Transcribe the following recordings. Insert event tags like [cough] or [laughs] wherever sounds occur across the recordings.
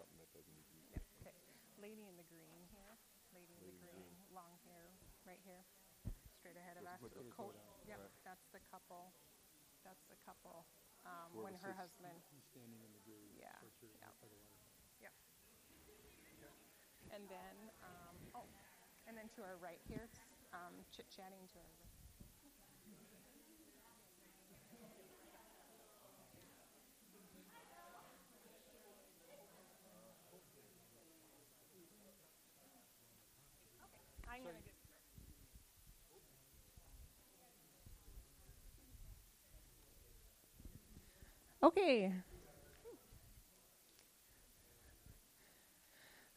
something that doesn't need to be. Yeah, okay. Lady in the green here. Lady in the Lady in green, long hair, right here, straight ahead of us. With- with Coat. Yep, right. that's the couple. That's the couple. Um, when her husband. He's standing in the green Yeah, yeah. the. Yep. And then, um, oh, and then to our right here, um, chit chatting to our right. Okay, I'm gonna get. Okay.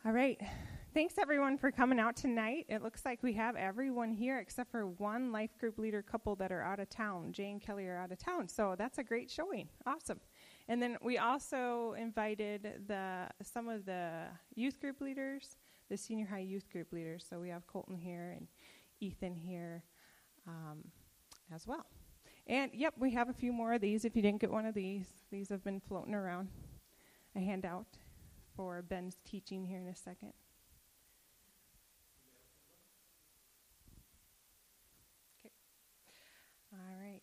All right. Thanks everyone for coming out tonight. It looks like we have everyone here except for one life group leader couple that are out of town. Jay and Kelly are out of town. So that's a great showing. Awesome. And then we also invited the some of the youth group leaders, the senior high youth group leaders. So we have Colton here and Ethan here um, as well. And yep, we have a few more of these. If you didn't get one of these, these have been floating around. A handout for Ben's teaching here in a second. Okay. All right.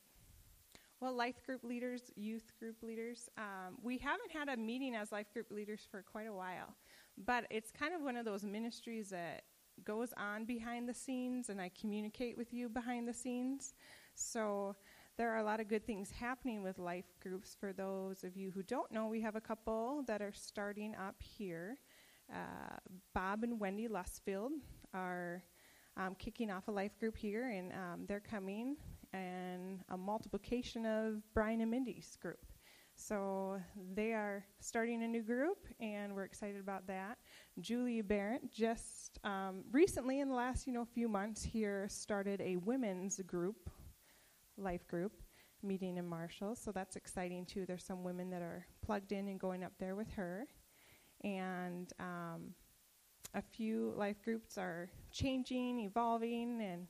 Well, life group leaders, youth group leaders, um, we haven't had a meeting as life group leaders for quite a while, but it's kind of one of those ministries that goes on behind the scenes, and I communicate with you behind the scenes. So there are a lot of good things happening with life groups. For those of you who don't know, we have a couple that are starting up here. Uh, Bob and Wendy Lusfield are um, kicking off a life group here, and um, they're coming, and a multiplication of Brian and Mindy's group. So they are starting a new group, and we're excited about that. Julie Barrett just um, recently, in the last you know few months, here started a women's group life group meeting in Marshall. So that's exciting too. There's some women that are plugged in and going up there with her. And um, a few life groups are changing, evolving, and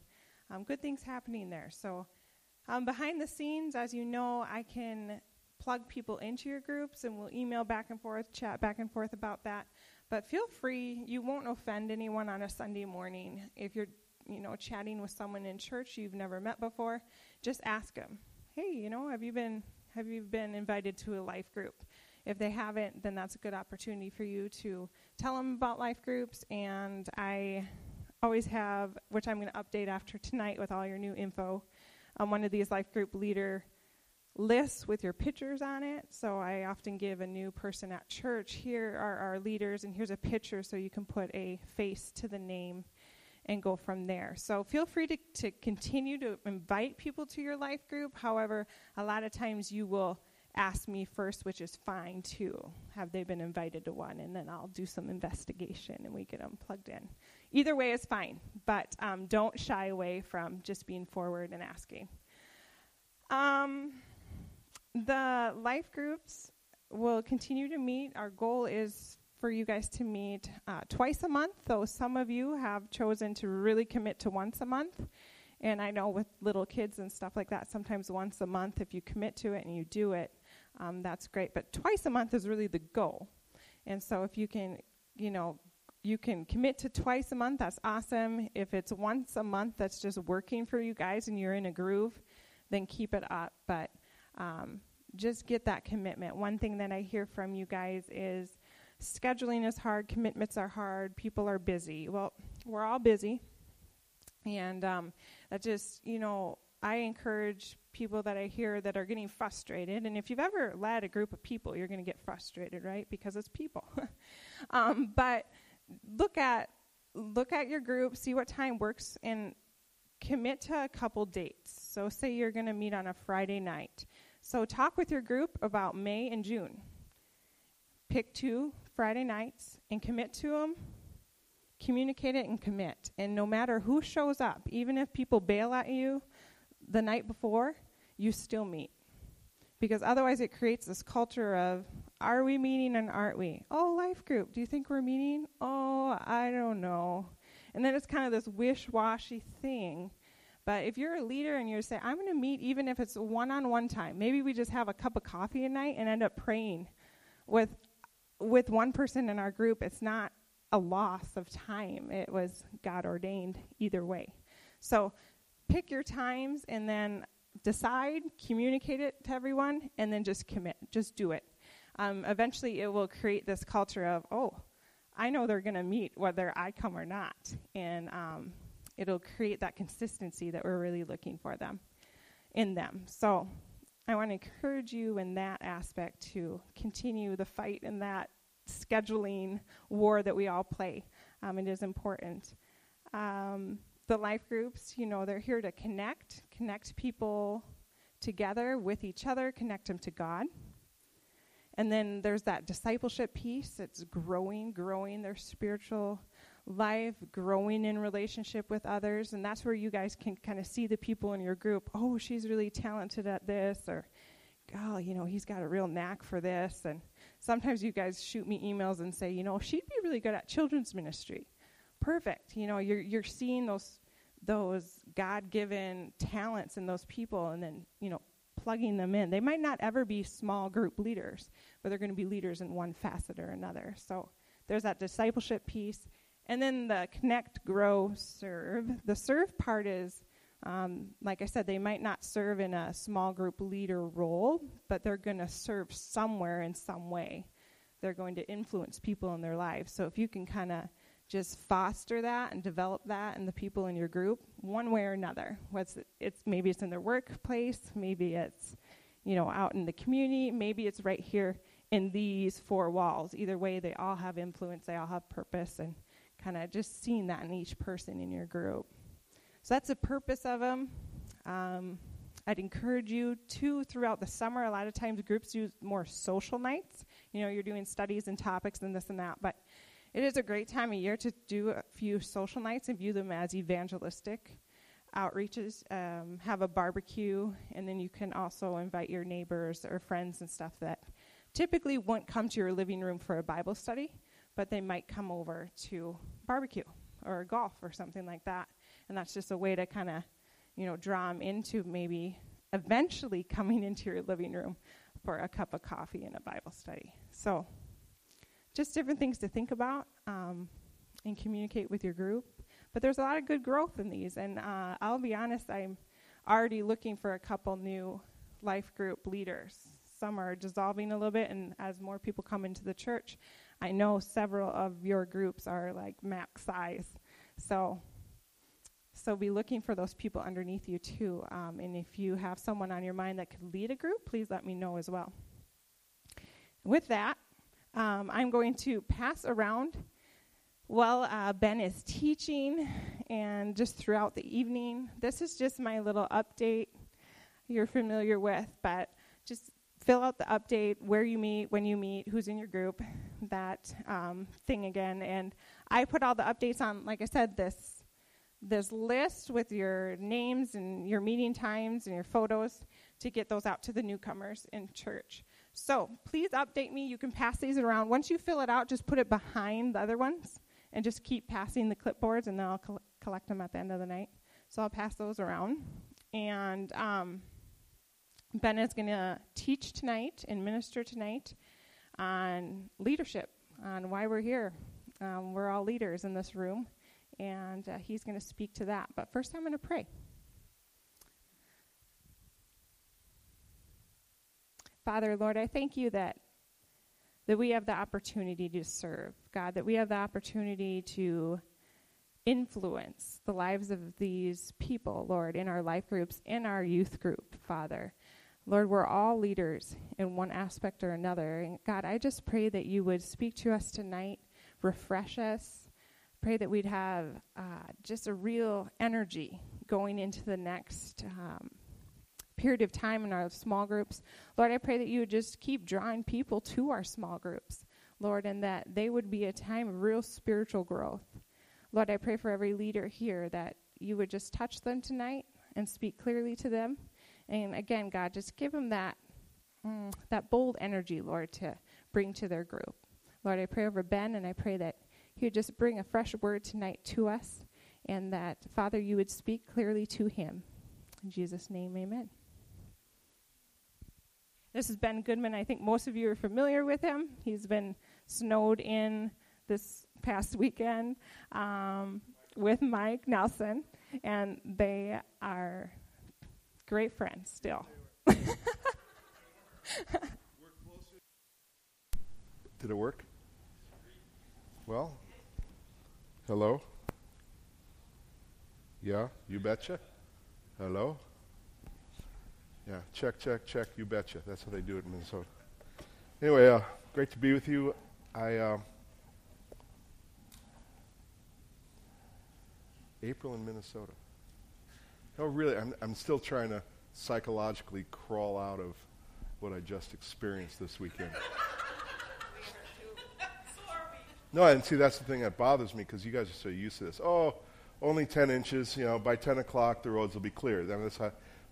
um, good things happening there. So um, behind the scenes, as you know, I can plug people into your groups and we'll email back and forth, chat back and forth about that. But feel free, you won't offend anyone on a Sunday morning. If you're you know, chatting with someone in church you've never met before, just ask them, "Hey, you know, have you been have you been invited to a life group?" If they haven't, then that's a good opportunity for you to tell them about life groups. And I always have, which I'm going to update after tonight with all your new info, um, one of these life group leader lists with your pictures on it. So I often give a new person at church, here are our leaders, and here's a picture so you can put a face to the name and go from there. So feel free to, to continue to invite people to your life group. However, a lot of times you will ask me first, which is fine too. Have they been invited to one? And then I'll do some investigation and we get them plugged in. Either way is fine, but um, don't shy away from just being forward and asking. Um, the life groups will continue to meet. Our goal is for you guys to meet uh, twice a month, though some of you have chosen to really commit to once a month. And I know with little kids and stuff like that, sometimes once a month, if you commit to it and you do it, um, that's great. But twice a month is really the goal. And so if you can, you know, you can commit to twice a month, that's awesome. If it's once a month that's just working for you guys and you're in a groove, then keep it up. But um, just get that commitment. One thing that I hear from you guys is scheduling is hard, commitments are hard, people are busy. Well, we're all busy. And um, that just, you know, I encourage people that I hear that are getting frustrated. And if you've ever led a group of people, you're going to get frustrated, right? Because it's people. [laughs] um, but look at look at your group, see what time works, and commit to a couple dates. So, say you're going to meet on a Friday night. So, talk with your group about May and June. Pick two Friday nights and commit to them. Communicate it and commit. And no matter who shows up, even if people bail at you the night before, you still meet. Because otherwise, it creates this culture of are we meeting and aren't we? Oh, life group, do you think we're meeting? Oh, I don't know. And then it's kind of this wish washy thing. But if you're a leader and you say, I'm going to meet even if it's one on one time, maybe we just have a cup of coffee at night and end up praying with with one person in our group, it's not a loss of time. It was God ordained either way. So pick your times and then decide, communicate it to everyone, and then just commit. Just do it. Um, eventually, it will create this culture of, oh, I know they're going to meet whether I come or not. And um, it'll create that consistency that we're really looking for them in them. So I want to encourage you in that aspect to continue the fight in that scheduling war that we all play. Um, it is important. Um, the life groups, you know, they're here to connect, connect people together with each other, connect them to God. And then there's that discipleship piece. It's growing, growing their spiritual life, growing in relationship with others. And that's where you guys can kind of see the people in your group. Oh, she's really talented at this, or, oh, you know, he's got a real knack for this. And sometimes you guys shoot me emails and say, you know, she'd be really good at children's ministry. Perfect. You know, you're, you're seeing those those God given talents in those people and then, you know, plugging them in. They might not ever be small group leaders, but they're going to be leaders in one facet or another. So there's that discipleship piece. And then the connect, grow, serve. The serve part is, um, like I said, they might not serve in a small group leader role, but they're going to serve somewhere in some way. They're going to influence people in their lives. So if you can kind of just foster that and develop that in the people in your group one way or another what's it, it's maybe it's in their workplace maybe it's you know out in the community maybe it's right here in these four walls either way they all have influence they all have purpose and kind of just seeing that in each person in your group. So that's the purpose of them um, i'd encourage you to throughout the summer a lot of times groups do more social nights. You know you're doing studies and topics and this and that but it is a great time of year to do a few social nights and view them as evangelistic outreaches. Um, have a barbecue, and then you can also invite your neighbors or friends and stuff that typically wouldn't come to your living room for a Bible study, but they might come over to barbecue or golf or something like that. And that's just a way to kind of, you know, draw them into maybe eventually [laughs] coming into your living room for a cup of coffee and a Bible study. So just different things to think about um, and communicate with your group. But there's a lot of good growth in these, and uh, I'll be honest, I'm already looking for a couple new life group leaders. Some are dissolving a little bit, and as more people come into the church, I know several of your groups are like max size. So, so be looking for those people underneath you too. Um, and if you have someone on your mind that could lead a group, please let me know as well. With that, um, I'm going to pass around while uh, Ben is teaching and just throughout the evening. This is just my little update you're familiar with, but just fill out the update where you meet, when you meet, who's in your group, that um, thing again. And I put all the updates on, like I said, this this list with your names and your meeting times and your photos to get those out to the newcomers in church. So please update me. You can pass these around. Once you fill it out, just put it behind the other ones and just keep passing the clipboards, and then I'll col- collect them at the end of the night. So I'll pass those around. And um, Ben is going to teach tonight and minister tonight on leadership, on why we're here. Um, we're all leaders in this room, and uh, he's going to speak to that. But first, I'm going to pray. Father, Lord, I thank you that that we have the opportunity to serve, God, that we have the opportunity to influence the lives of these people, Lord, in our life groups, in our youth group, Father. Lord, we're all leaders in one aspect or another. And God, I just pray that you would speak to us tonight, refresh us. Pray that we'd have uh, just a real energy going into the next um, period of time in our small groups. Lord, I pray that you would just keep drawing people to our small groups, Lord, and that they would be a time of real spiritual growth. Lord, I pray for every leader here that you would just touch them tonight and speak clearly to them. And again, God, just give them that mm, that bold energy, Lord, to bring to their group. Lord, I pray over Ben, and I pray that he would just bring a fresh word tonight to us, and that, Father, you would speak clearly to him. In Jesus' name, amen. This is Ben Goodman. I think most of you are familiar with him. He's been snowed in this past weekend um, with Mike Nelson, and they are great friends still. [laughs] Did it work? Well, hello? Yeah, you betcha. Hello? Yeah, check, check, check, you betcha. That's how they do it in Minnesota. Anyway, uh, great to be with you. I, um, April in Minnesota. No, really, I'm, I'm still trying to psychologically crawl out of what I just experienced this weekend. [laughs] No, and see, that's the thing that bothers me because you guys are so used to this. Oh, only 10 inches, you know, by 10 o'clock the roads will be clear. I mean, that's how,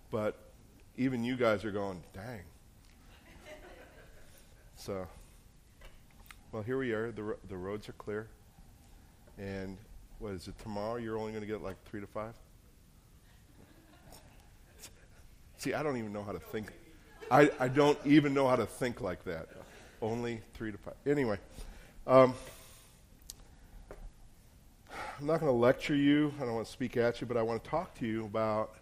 but even you guys are going, dang. [laughs] so, well, here we are. The, ro- the roads are clear. And what is it, tomorrow you're only going to get like three to five? See, I don't even know how to think. I, I don't even know how to think like that. Only three to five. Anyway. Um, I'm not going to lecture you. I don't want to speak at you, but I want to talk to you about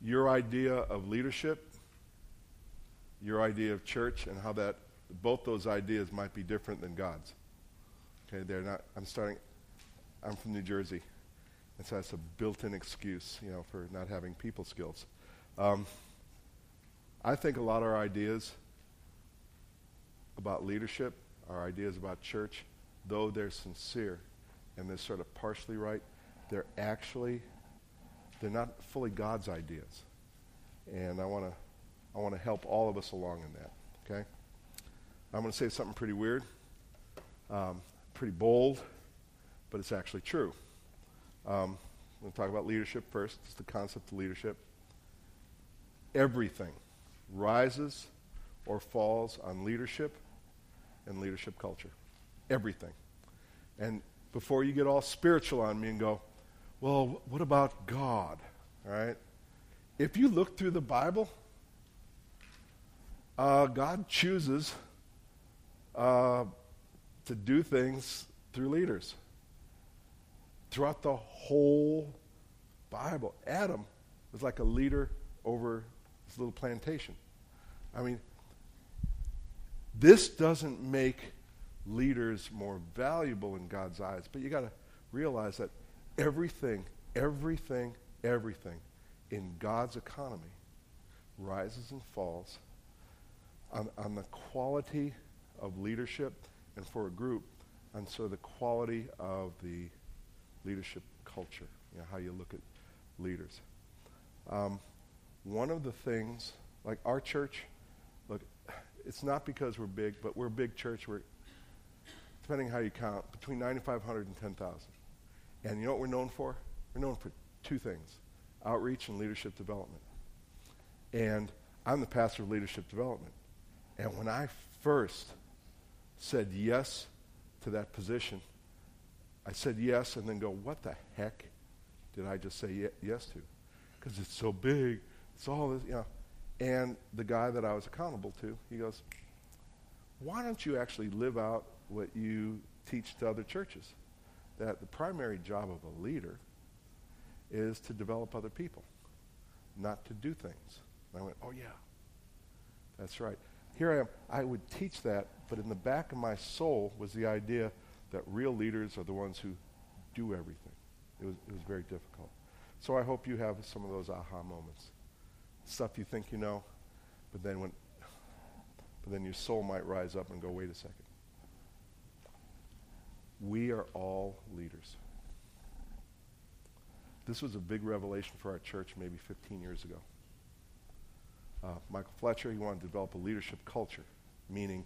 your idea of leadership, your idea of church, and how that both those ideas might be different than God's. Okay, they're not. I'm starting. I'm from New Jersey, and so that's a built-in excuse, you know, for not having people skills. Um, I think a lot of our ideas about leadership, our ideas about church, though they're sincere and they're sort of partially right, they're actually they're not fully God's ideas. And I want to I want to help all of us along in that. Okay? I'm going to say something pretty weird, um, pretty bold, but it's actually true. Um, I'm going to talk about leadership first. It's the concept of leadership. Everything rises or falls on leadership and leadership culture everything. And before you get all spiritual on me and go, well, what about God? All right? If you look through the Bible, uh, God chooses uh, to do things through leaders. Throughout the whole Bible, Adam was like a leader over this little plantation. I mean, this doesn't make leaders more valuable in God's eyes. But you got to realize that everything, everything, everything in God's economy rises and falls on, on the quality of leadership and for a group and so the quality of the leadership culture, you know, how you look at leaders. Um, one of the things, like our church, look, it's not because we're big, but we're a big church. We're depending how you count, between 9,500 and 10,000. And you know what we're known for? We're known for two things outreach and leadership development. And I'm the pastor of leadership development. And when I first said yes to that position, I said yes and then go, what the heck did I just say yes to? Because it's so big. It's all this, you know. And the guy that I was accountable to, he goes, why don't you actually live out what you teach to other churches that the primary job of a leader is to develop other people, not to do things. And I went, oh, yeah, that's right. Here I am. I would teach that, but in the back of my soul was the idea that real leaders are the ones who do everything. It was, it was very difficult. So I hope you have some of those aha moments. Stuff you think you know, but then when but then your soul might rise up and go, wait a second. We are all leaders. This was a big revelation for our church maybe 15 years ago. Uh, Michael Fletcher, he wanted to develop a leadership culture, meaning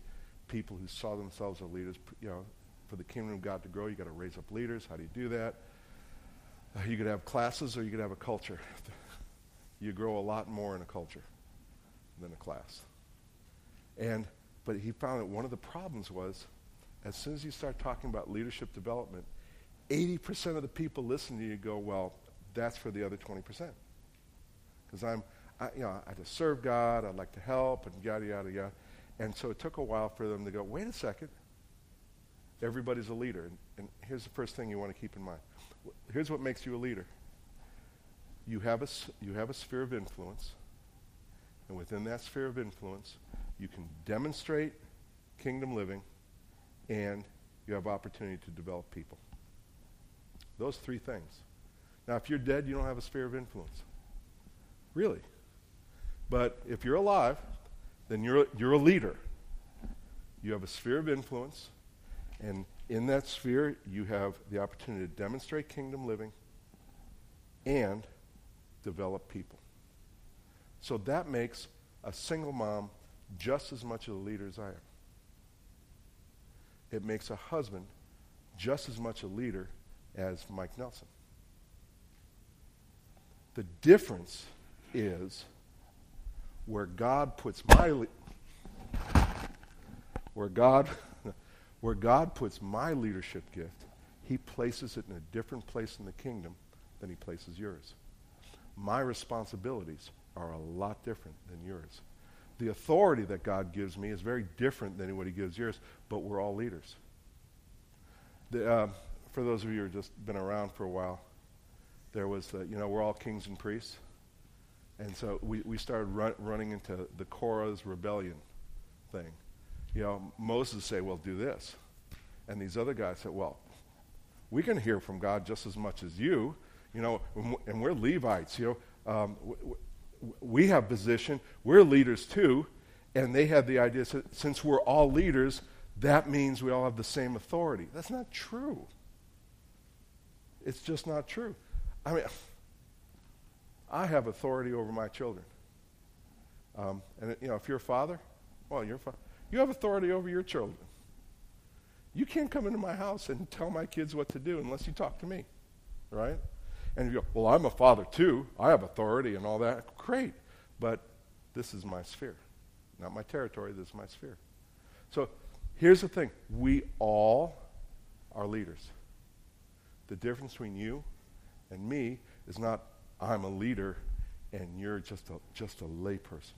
people who saw themselves as leaders. You know, for the kingdom of God to grow, you got to raise up leaders. How do you do that? Uh, you could have classes or you could have a culture. [laughs] you grow a lot more in a culture than a class. And but he found that one of the problems was as soon as you start talking about leadership development, 80% of the people listening to you go, well, that's for the other 20%. Because I'm, I, you know, I just serve God, I'd like to help, and yada, yada, yada. And so it took a while for them to go, wait a second. Everybody's a leader. And, and here's the first thing you want to keep in mind. Here's what makes you a leader. You have a, you have a sphere of influence. And within that sphere of influence, you can demonstrate kingdom living and you have opportunity to develop people. Those three things. Now, if you're dead, you don't have a sphere of influence. Really. But if you're alive, then you're, you're a leader. You have a sphere of influence, and in that sphere, you have the opportunity to demonstrate kingdom living and develop people. So that makes a single mom just as much of a leader as I am. It makes a husband just as much a leader as Mike Nelson. The difference is where God puts my le- where God where God puts my leadership gift, he places it in a different place in the kingdom than he places yours. My responsibilities are a lot different than yours. The authority that God gives me is very different than what he gives yours, but we're all leaders. The, uh, for those of you who have just been around for a while, there was, the, you know, we're all kings and priests. And so we, we started run, running into the Korah's rebellion thing. You know, Moses say, well, do this. And these other guys said, well, we can hear from God just as much as you, you know, and we're Levites, you know. Um, we have position. We're leaders too. And they had the idea, since we're all leaders, that means we all have the same authority. That's not true. It's just not true. I mean, I have authority over my children. Um, and, you know, if you're a father, well, you're fa- you have authority over your children. You can't come into my house and tell my kids what to do unless you talk to me, right? And you go, well, I'm a father too. I have authority and all that. Great. But this is my sphere. Not my territory, this is my sphere. So here's the thing we all are leaders. The difference between you and me is not I'm a leader and you're just a, just a layperson.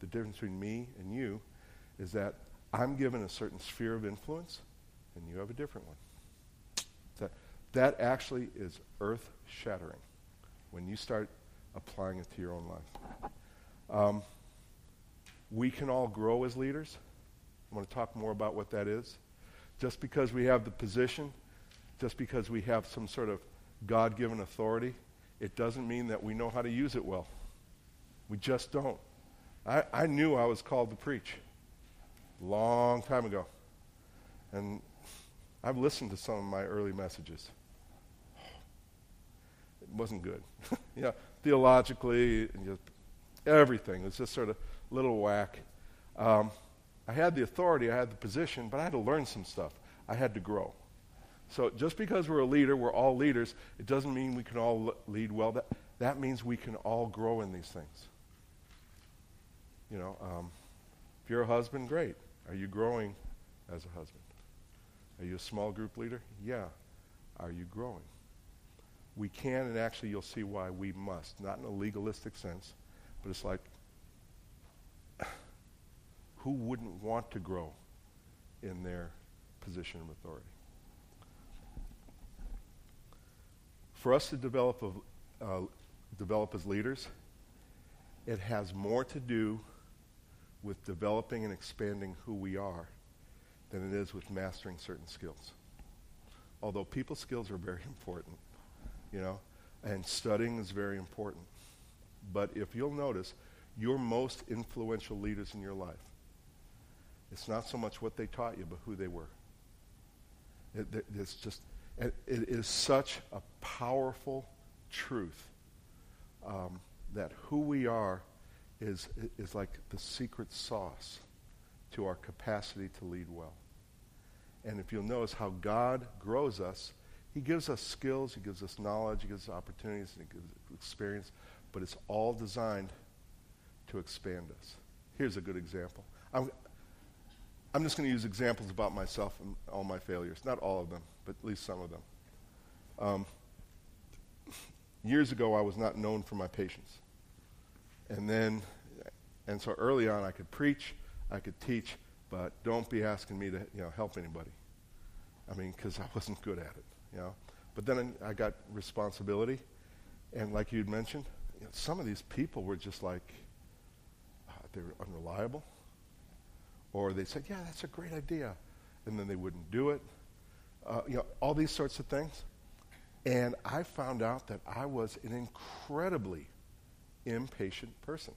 The difference between me and you is that I'm given a certain sphere of influence and you have a different one. That, that actually is earth shattering when you start applying it to your own life. Um, we can all grow as leaders. I want to talk more about what that is. Just because we have the position, just because we have some sort of God given authority, it doesn't mean that we know how to use it well. We just don't. I, I knew I was called to preach long time ago. And I've listened to some of my early messages. [sighs] It wasn't good. [laughs] you know, theologically, just everything. It was just sort of little whack. Um, I had the authority, I had the position, but I had to learn some stuff. I had to grow. So just because we're a leader, we're all leaders, it doesn't mean we can all lead well. That, that means we can all grow in these things. You know, um, if you're a husband, great. Are you growing as a husband? Are you a small group leader? Yeah. Are you growing? We can, and actually, you'll see why we must. Not in a legalistic sense, but it's like, [sighs] who wouldn't want to grow in their position of authority? For us to develop, a, uh, develop as leaders, it has more to do with developing and expanding who we are than it is with mastering certain skills. Although people skills are very [laughs] important, you know, and studying is very important. But if you'll notice, your most influential leaders in your life, it's not so much what they taught you, but who they were. It, it's just it is such a powerful truth um, that who we are is, is like the secret sauce to our capacity to lead well. And if you'll notice how God grows us, He gives us skills, He gives us knowledge, He gives us opportunities, and He gives us experience, but it's all designed to expand us. Here's a good example. I'm, I'm just going to use examples about myself and all my failures. Not all of them, but at least some of them. Um, years ago, I was not known for my patience. And then, and so early on, I could preach. I could teach, but don't be asking me to you know help anybody. I mean, because I wasn't good at it, you know. But then I got responsibility, and like you'd mentioned, you know, some of these people were just like uh, they were unreliable, or they said, "Yeah, that's a great idea," and then they wouldn't do it. Uh, you know, all these sorts of things. And I found out that I was an incredibly impatient person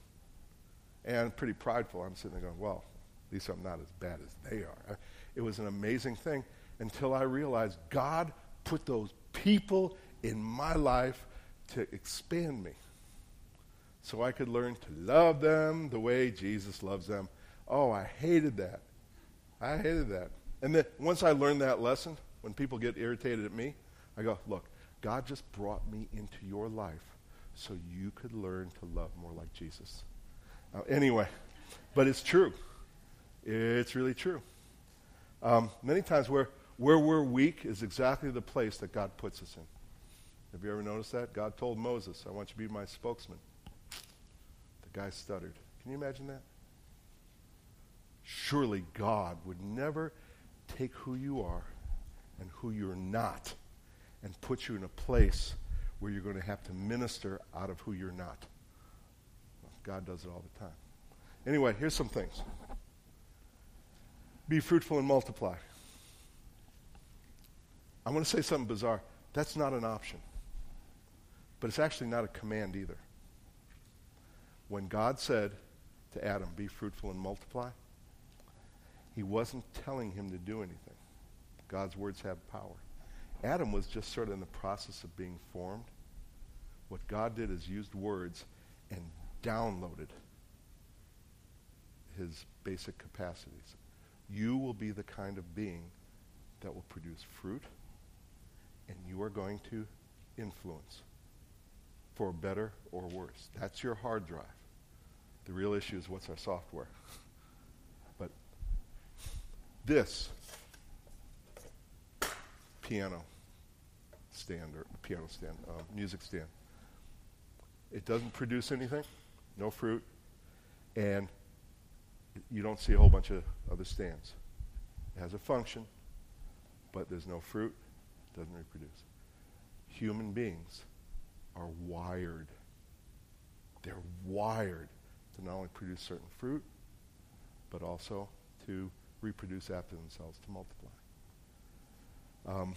and pretty prideful. I'm sitting there going, well, at least I'm not as bad as they are. It was an amazing thing until I realized God put those people in my life to expand me so I could learn to love them the way Jesus loves them. Oh, I hated that. I hated that. And then once I learned that lesson, when people get irritated at me, I go, look, God just brought me into your life so you could learn to love more like Jesus. Uh, anyway, but it's true. It's really true. Um, many times where, where we're weak is exactly the place that God puts us in. Have you ever noticed that? God told Moses, I want you to be my spokesman. The guy stuttered. Can you imagine that? Surely God would never take who you are and who you're not and put you in a place where you're going to have to minister out of who you're not. God does it all the time. Anyway, here's some things be fruitful and multiply. I'm going to say something bizarre. That's not an option. But it's actually not a command either. When God said to Adam, be fruitful and multiply, he wasn't telling him to do anything. God's words have power. Adam was just sort of in the process of being formed. What God did is used words and downloaded his basic capacities. You will be the kind of being that will produce fruit, and you are going to influence for better or worse. That's your hard drive. The real issue is what's our software. but this piano stand or piano stand, uh, music stand. It doesn't produce anything, no fruit, and you don't see a whole bunch of other stands. It has a function, but there's no fruit, doesn't reproduce. Human beings are wired. They're wired to not only produce certain fruit, but also to reproduce after themselves, to multiply. Um,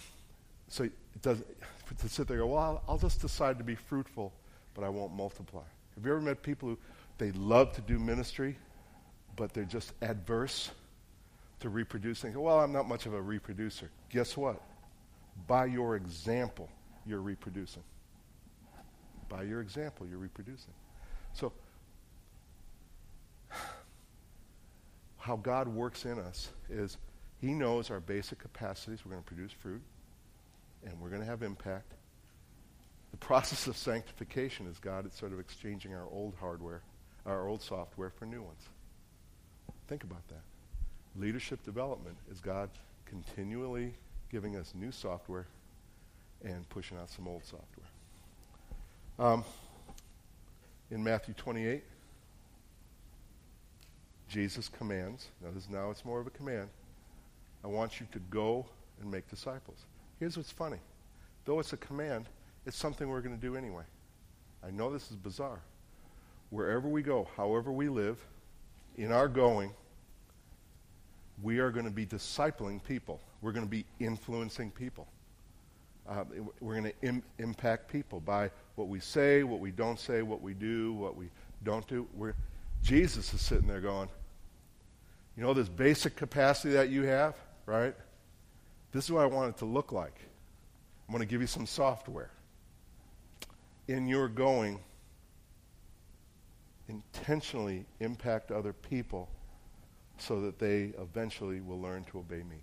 so it does to sit there. And go, well, I'll, I'll just decide to be fruitful, but I won't multiply. Have you ever met people who they love to do ministry, but they're just adverse to reproducing? Well, I'm not much of a reproducer. Guess what? By your example, you're reproducing. By your example, you're reproducing. So, how God works in us is He knows our basic capacities. We're going to produce fruit and we're going to have impact. The process of sanctification is God is sort of exchanging our old hardware, our old software for new ones. Think about that. Leadership development is God continually giving us new software and pushing out some old software. Um, in Matthew 28, Jesus commands, now, this, now it's more of a command, I want you to go and make disciples. Here's what's funny. Though it's a command, it's something we're going to do anyway. I know this is bizarre. Wherever we go, however we live, in our going, we are going to be discipling people. We're going to be influencing people. Uh, we're going to Im- impact people by what we say, what we don't say, what we do, what we don't do. We're, Jesus is sitting there going, you know, this basic capacity that you have, right? This is what I want it to look like. I'm going to give you some software. In your going, intentionally impact other people so that they eventually will learn to obey me.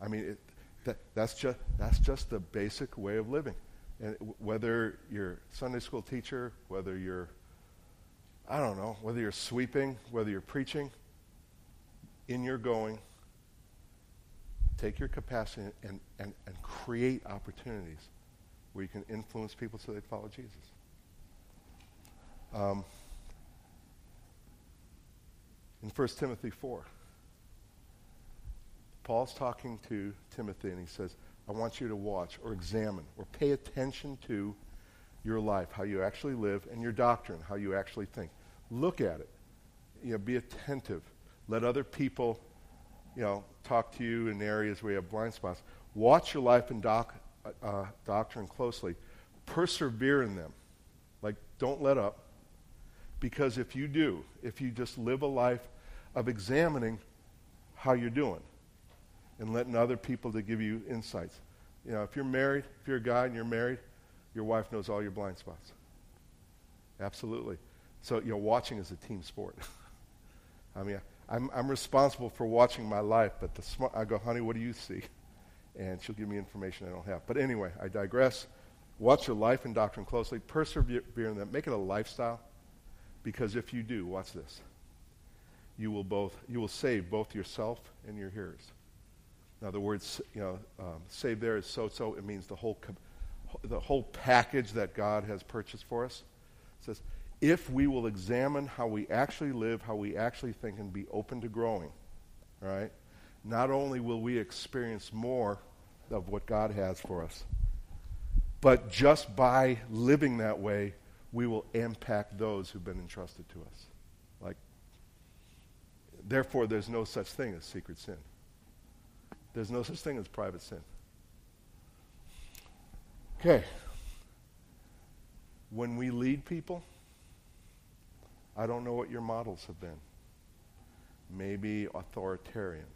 I mean, it, that, that's, just, that's just the basic way of living. And whether you're Sunday school teacher, whether you're, I don't know, whether you're sweeping, whether you're preaching, in your going, take your capacity and, and, and create opportunities where you can influence people so they follow Jesus. Um, in 1 Timothy 4. Paul's talking to Timothy and he says, I want you to watch or examine or pay attention to your life, how you actually live, and your doctrine, how you actually think. Look at it. You know, be attentive. Let other people, you know, talk to you in areas where you have blind spots. Watch your life and doc, uh, doctrine closely. Persevere in them. Like, don't let up. Because if you do, if you just live a life of examining how you're doing and letting other people to give you insights. You know, if you're married, if you're a guy and you're married, your wife knows all your blind spots. Absolutely. So, you know, watching is a team sport. [laughs] I mean, I'm, I'm responsible for watching my life, but the smart, I go, honey, what do you see? And she'll give me information I don't have. But anyway, I digress. Watch your life and doctrine closely. Persevere in them. Make it a lifestyle. Because if you do, watch this. You will both you will save both yourself and your hearers. Now the word you know um, save there is sozo. It means the whole the whole package that God has purchased for us. It says if we will examine how we actually live, how we actually think, and be open to growing, right? Not only will we experience more of what God has for us, but just by living that way, we will impact those who've been entrusted to us. Like, therefore, there's no such thing as secret sin. There's no such thing as private sin. Okay. When we lead people, I don't know what your models have been. Maybe authoritarian.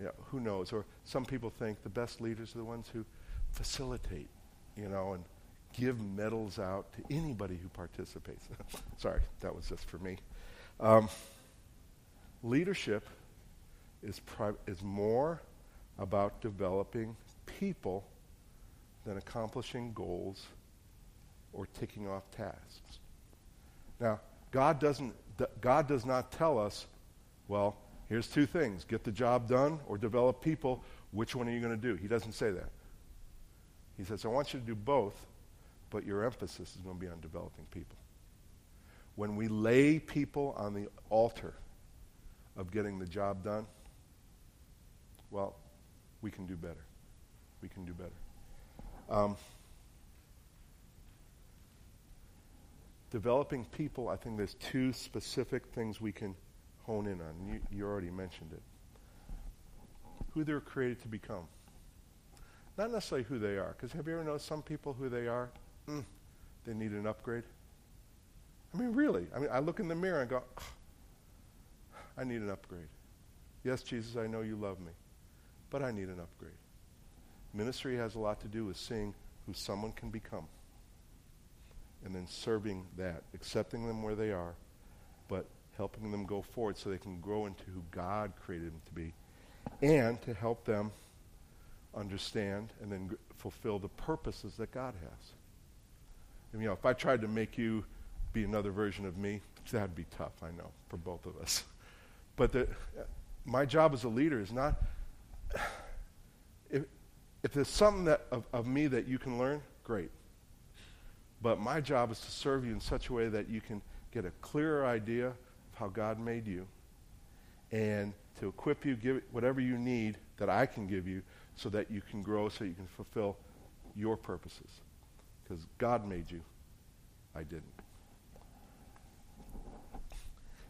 Yeah, who knows? Or some people think the best leaders are the ones who facilitate, you know, and give medals out to anybody who participates. [laughs] Sorry, that was just for me. Um, leadership is, pri- is more about developing people than accomplishing goals or ticking off tasks. Now, God doesn't God does not tell us, well, here's two things, get the job done or develop people, which one are you going to do? He doesn't say that. He says, I want you to do both, but your emphasis is going to be on developing people. When we lay people on the altar of getting the job done, well, we can do better. We can do better. Um, developing people, I think there's two specific things we can hone in on. You, you already mentioned it. Who they're created to become. Not necessarily who they are, because have you ever noticed some people who they are, mm, they need an upgrade? I mean, really. I mean, I look in the mirror and go, oh, I need an upgrade. Yes, Jesus, I know you love me, but I need an upgrade. Ministry has a lot to do with seeing who someone can become and then serving that, accepting them where they are, but helping them go forward so they can grow into who God created them to be, and to help them understand and then g- fulfill the purposes that God has. And, you know, if I tried to make you be another version of me, that'd be tough, I know, for both of us. [laughs] But the, my job as a leader is not, [sighs] if, if there's something that, of, of me that you can learn, great. But my job is to serve you in such a way that you can get a clearer idea of how God made you and to equip you, give whatever you need that I can give you so that you can grow, so you can fulfill your purposes. Because God made you. I didn't.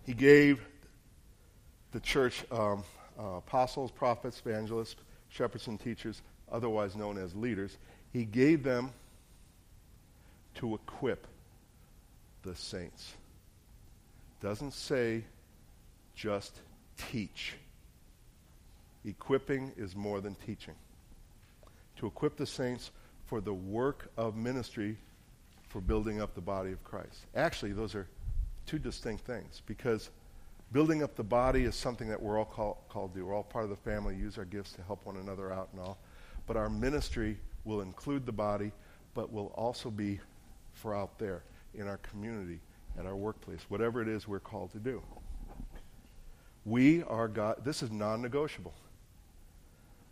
He gave the church um, uh, apostles, prophets, evangelists, shepherds, and teachers, otherwise known as leaders. He gave them to equip the saints. Doesn't say just teach. Equipping is more than teaching. To equip the saints for the work of ministry for building up the body of Christ. Actually, those are two distinct things because building up the body is something that we're all call, called to do. We're all part of the family, use our gifts to help one another out and all. But our ministry will include the body, but will also be for out there in our community, at our workplace, whatever it is we're called to do. We are God. This is non negotiable.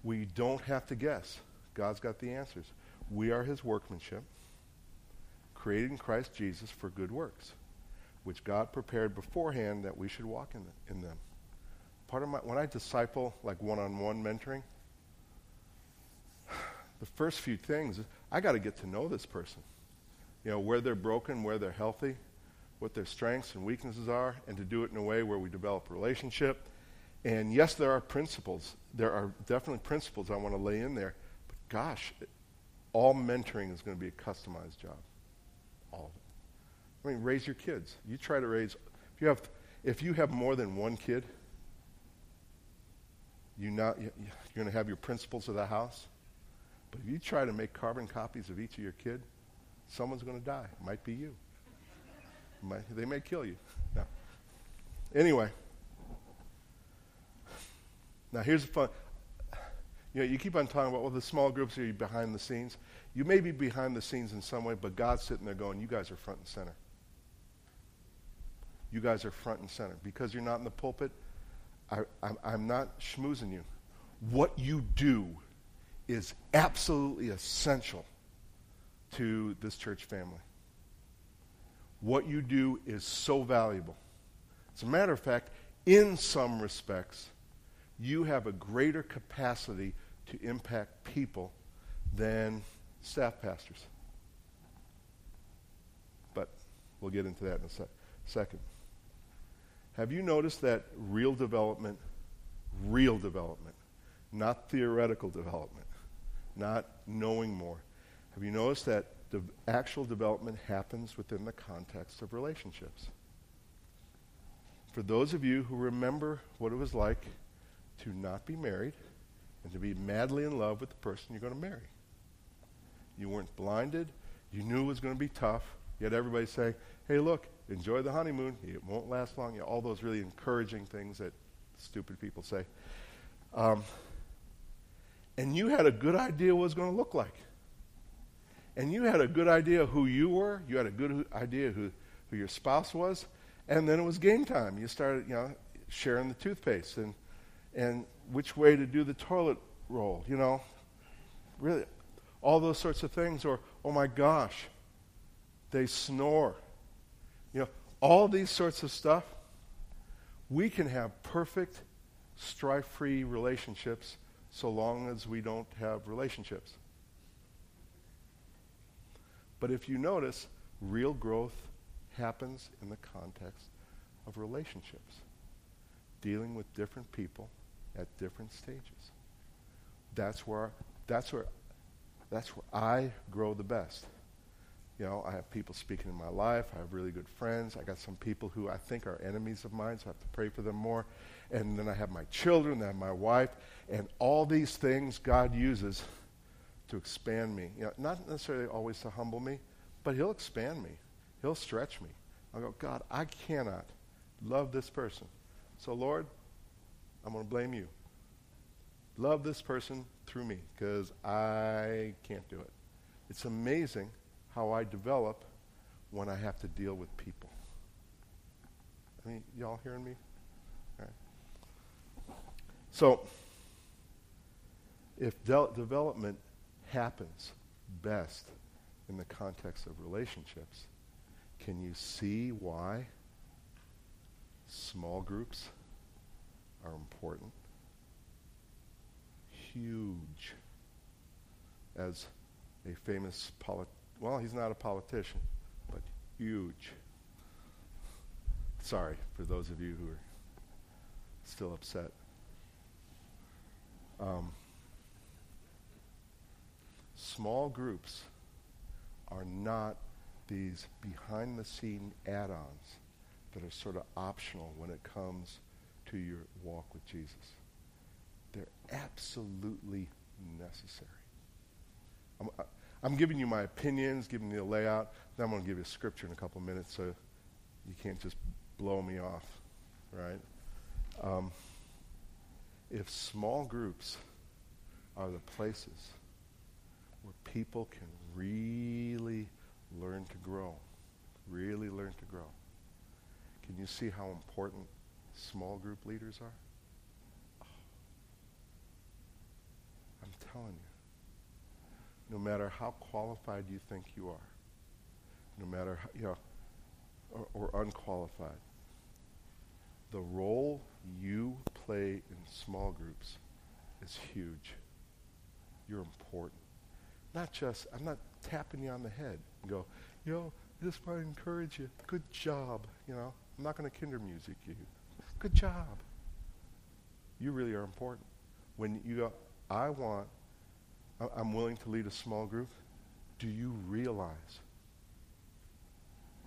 We don't have to guess. God's got the answers. We are his workmanship, created in Christ Jesus for good works. which God prepared beforehand that we should walk in, the, in them. Part of my, when I disciple, like one on one mentoring, [sighs] the first few things, I got to get to know this person. You know, where they're broken, where they're healthy, what their strengths and weaknesses are, and to do it in a way where we develop a relationship. And yes, there are principles. There are definitely principles I want to lay in there. But gosh, it, all mentoring is going to be a customized job. All of it. I mean, raise your kids. You try to raise, if you have, if you have more than one kid, you not, you're going to have your principles of the house. But if you try to make carbon copies of each of your kid, someone's going to die. It might be you. Might, they may kill you. No. Anyway. Now here's the fun. You know, you keep on talking about, well, the small groups are behind the scenes. You may be behind the scenes in some way, but God's sitting there going, you guys are front and center. You guys are front and center. Because you're not in the pulpit, I, I'm, I'm not schmoozing you. What you do is absolutely essential to this church family. What you do is so valuable. As a matter of fact, in some respects, you have a greater capacity to impact people than staff pastors. But we'll get into that in a sec- second. Have you noticed that real development, real development, not theoretical development, not knowing more, have you noticed that the actual development happens within the context of relationships? For those of you who remember what it was like to not be married and to be madly in love with the person you're going to marry, you weren't blinded. You knew it was going to be tough. Yet everybody say, hey, look, enjoy the honeymoon. It won't last long. You know, all those really encouraging things that stupid people say. Um, and you had a good idea what it was going to look like and you had a good idea who you were, you had a good idea who, who your spouse was, and then it was game time. You started, you know, sharing the toothpaste and and which way to do the toilet roll, you know. Really all those sorts of things or oh my gosh, they snore. You know, all these sorts of stuff. We can have perfect strife-free relationships so long as we don't have relationships. But if you notice, real growth happens in the context of relationships, dealing with different people at different stages. That's where that's where that's where I grow the best. You know, I have people speaking in my life. I have really good friends. I got some people who I think are enemies of mine, so I have to pray for them more. And then I have my children, I have my wife, and all these things God uses to expand me. You know, not necessarily always to humble me, but He'll expand me. He'll stretch me. I'll go, God, I cannot love this person. So, Lord, I'm going to blame you. Love this person through me because I can't do it. It's amazing how I develop when I have to deal with people. I mean, y'all hearing me? All right. So, if de- development happens best in the context of relationships, can you see why small groups are important? Huge. As a famous polit well, he's not a politician, but huge. Sorry for those of you who are still upset. Um, small groups are not these behind the scene add ons that are sort of optional when it comes to your walk with Jesus. They're absolutely necessary. I'm, I'm giving you my opinions, giving you the layout. Then I'm going to give you a scripture in a couple minutes so you can't just blow me off, right? Um, if small groups are the places where people can really learn to grow. Really learn to grow. Can you see how important small group leaders are? Oh. I'm telling you. No matter how qualified you think you are, no matter how, you know, or, or unqualified. The role you play in small groups is huge. You're important. Not just, I'm not tapping you on the head and go, yo, I just want to encourage you. Good job. You know, I'm not going to kinder music you. Good job. You really are important. When you go, I want, I'm willing to lead a small group, do you realize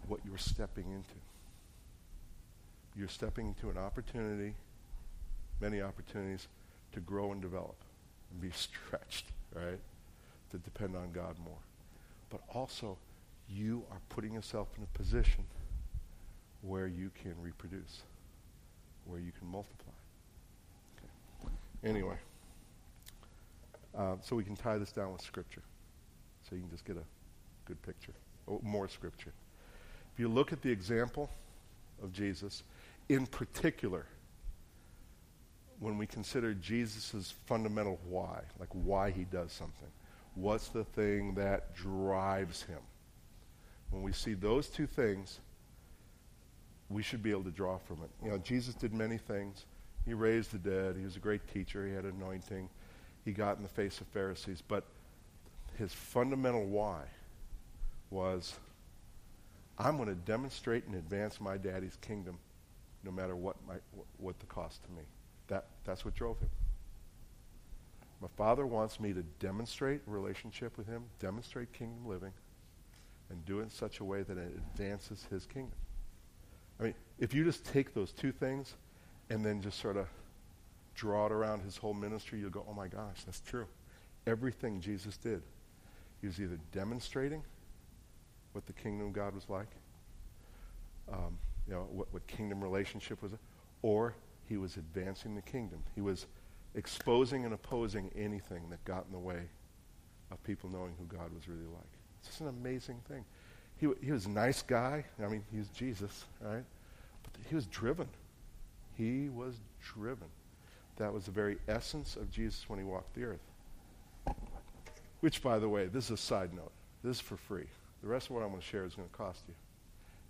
what you're stepping into? You're stepping into an opportunity, many opportunities, to grow and develop and be [laughs] stretched, right? To depend on God more. But also, you are putting yourself in a position where you can reproduce, where you can multiply. Okay. Anyway, uh, so we can tie this down with Scripture. So you can just get a good picture. Oh, more Scripture. If you look at the example of Jesus, in particular, when we consider Jesus' fundamental why, like why he does something, what's the thing that drives him? When we see those two things, we should be able to draw from it. You know, Jesus did many things. He raised the dead. He was a great teacher. He had anointing. He got in the face of Pharisees. But his fundamental why was I'm going to demonstrate and advance my daddy's kingdom no matter what, my, what the cost to me. That, that's what drove him. My father wants me to demonstrate relationship with him, demonstrate kingdom living, and do it in such a way that it advances his kingdom. I mean, if you just take those two things and then just sort of draw it around his whole ministry, you'll go, oh my gosh, that's true. Everything Jesus did, he was either demonstrating what the kingdom of God was like, um, you know, what, what kingdom relationship was, or he was advancing the kingdom. He was exposing and opposing anything that got in the way of people knowing who God was really like. It's just an amazing thing. He, he was a nice guy. I mean, he was Jesus, right? But he was driven. He was driven. That was the very essence of Jesus when he walked the earth. Which, by the way, this is a side note. This is for free. The rest of what I'm going to share is going to cost you.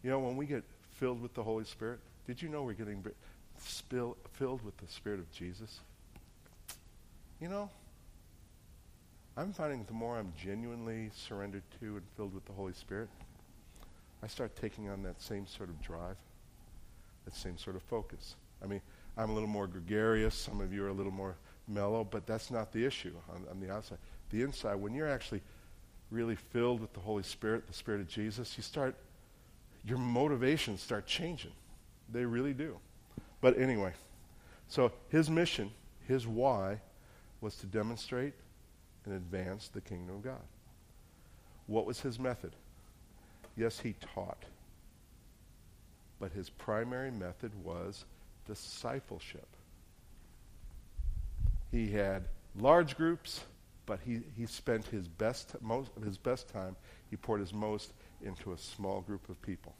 You know, when we get filled with the Holy Spirit, did you know we're getting spill, filled with the Spirit of Jesus? You know, I'm finding the more I'm genuinely surrendered to and filled with the Holy Spirit, I start taking on that same sort of drive, that same sort of focus. I mean, I'm a little more gregarious. Some of you are a little more mellow, but that's not the issue on, on the outside. The inside, when you're actually really filled with the Holy Spirit, the Spirit of Jesus, you start, your motivations start changing. They really do. But anyway, so his mission, his why, was to demonstrate and advance the kingdom of God. What was his method? Yes, he taught. But his primary method was discipleship. He had large groups, but he, he spent his best, most, of his best time, he poured his most into a small group of people.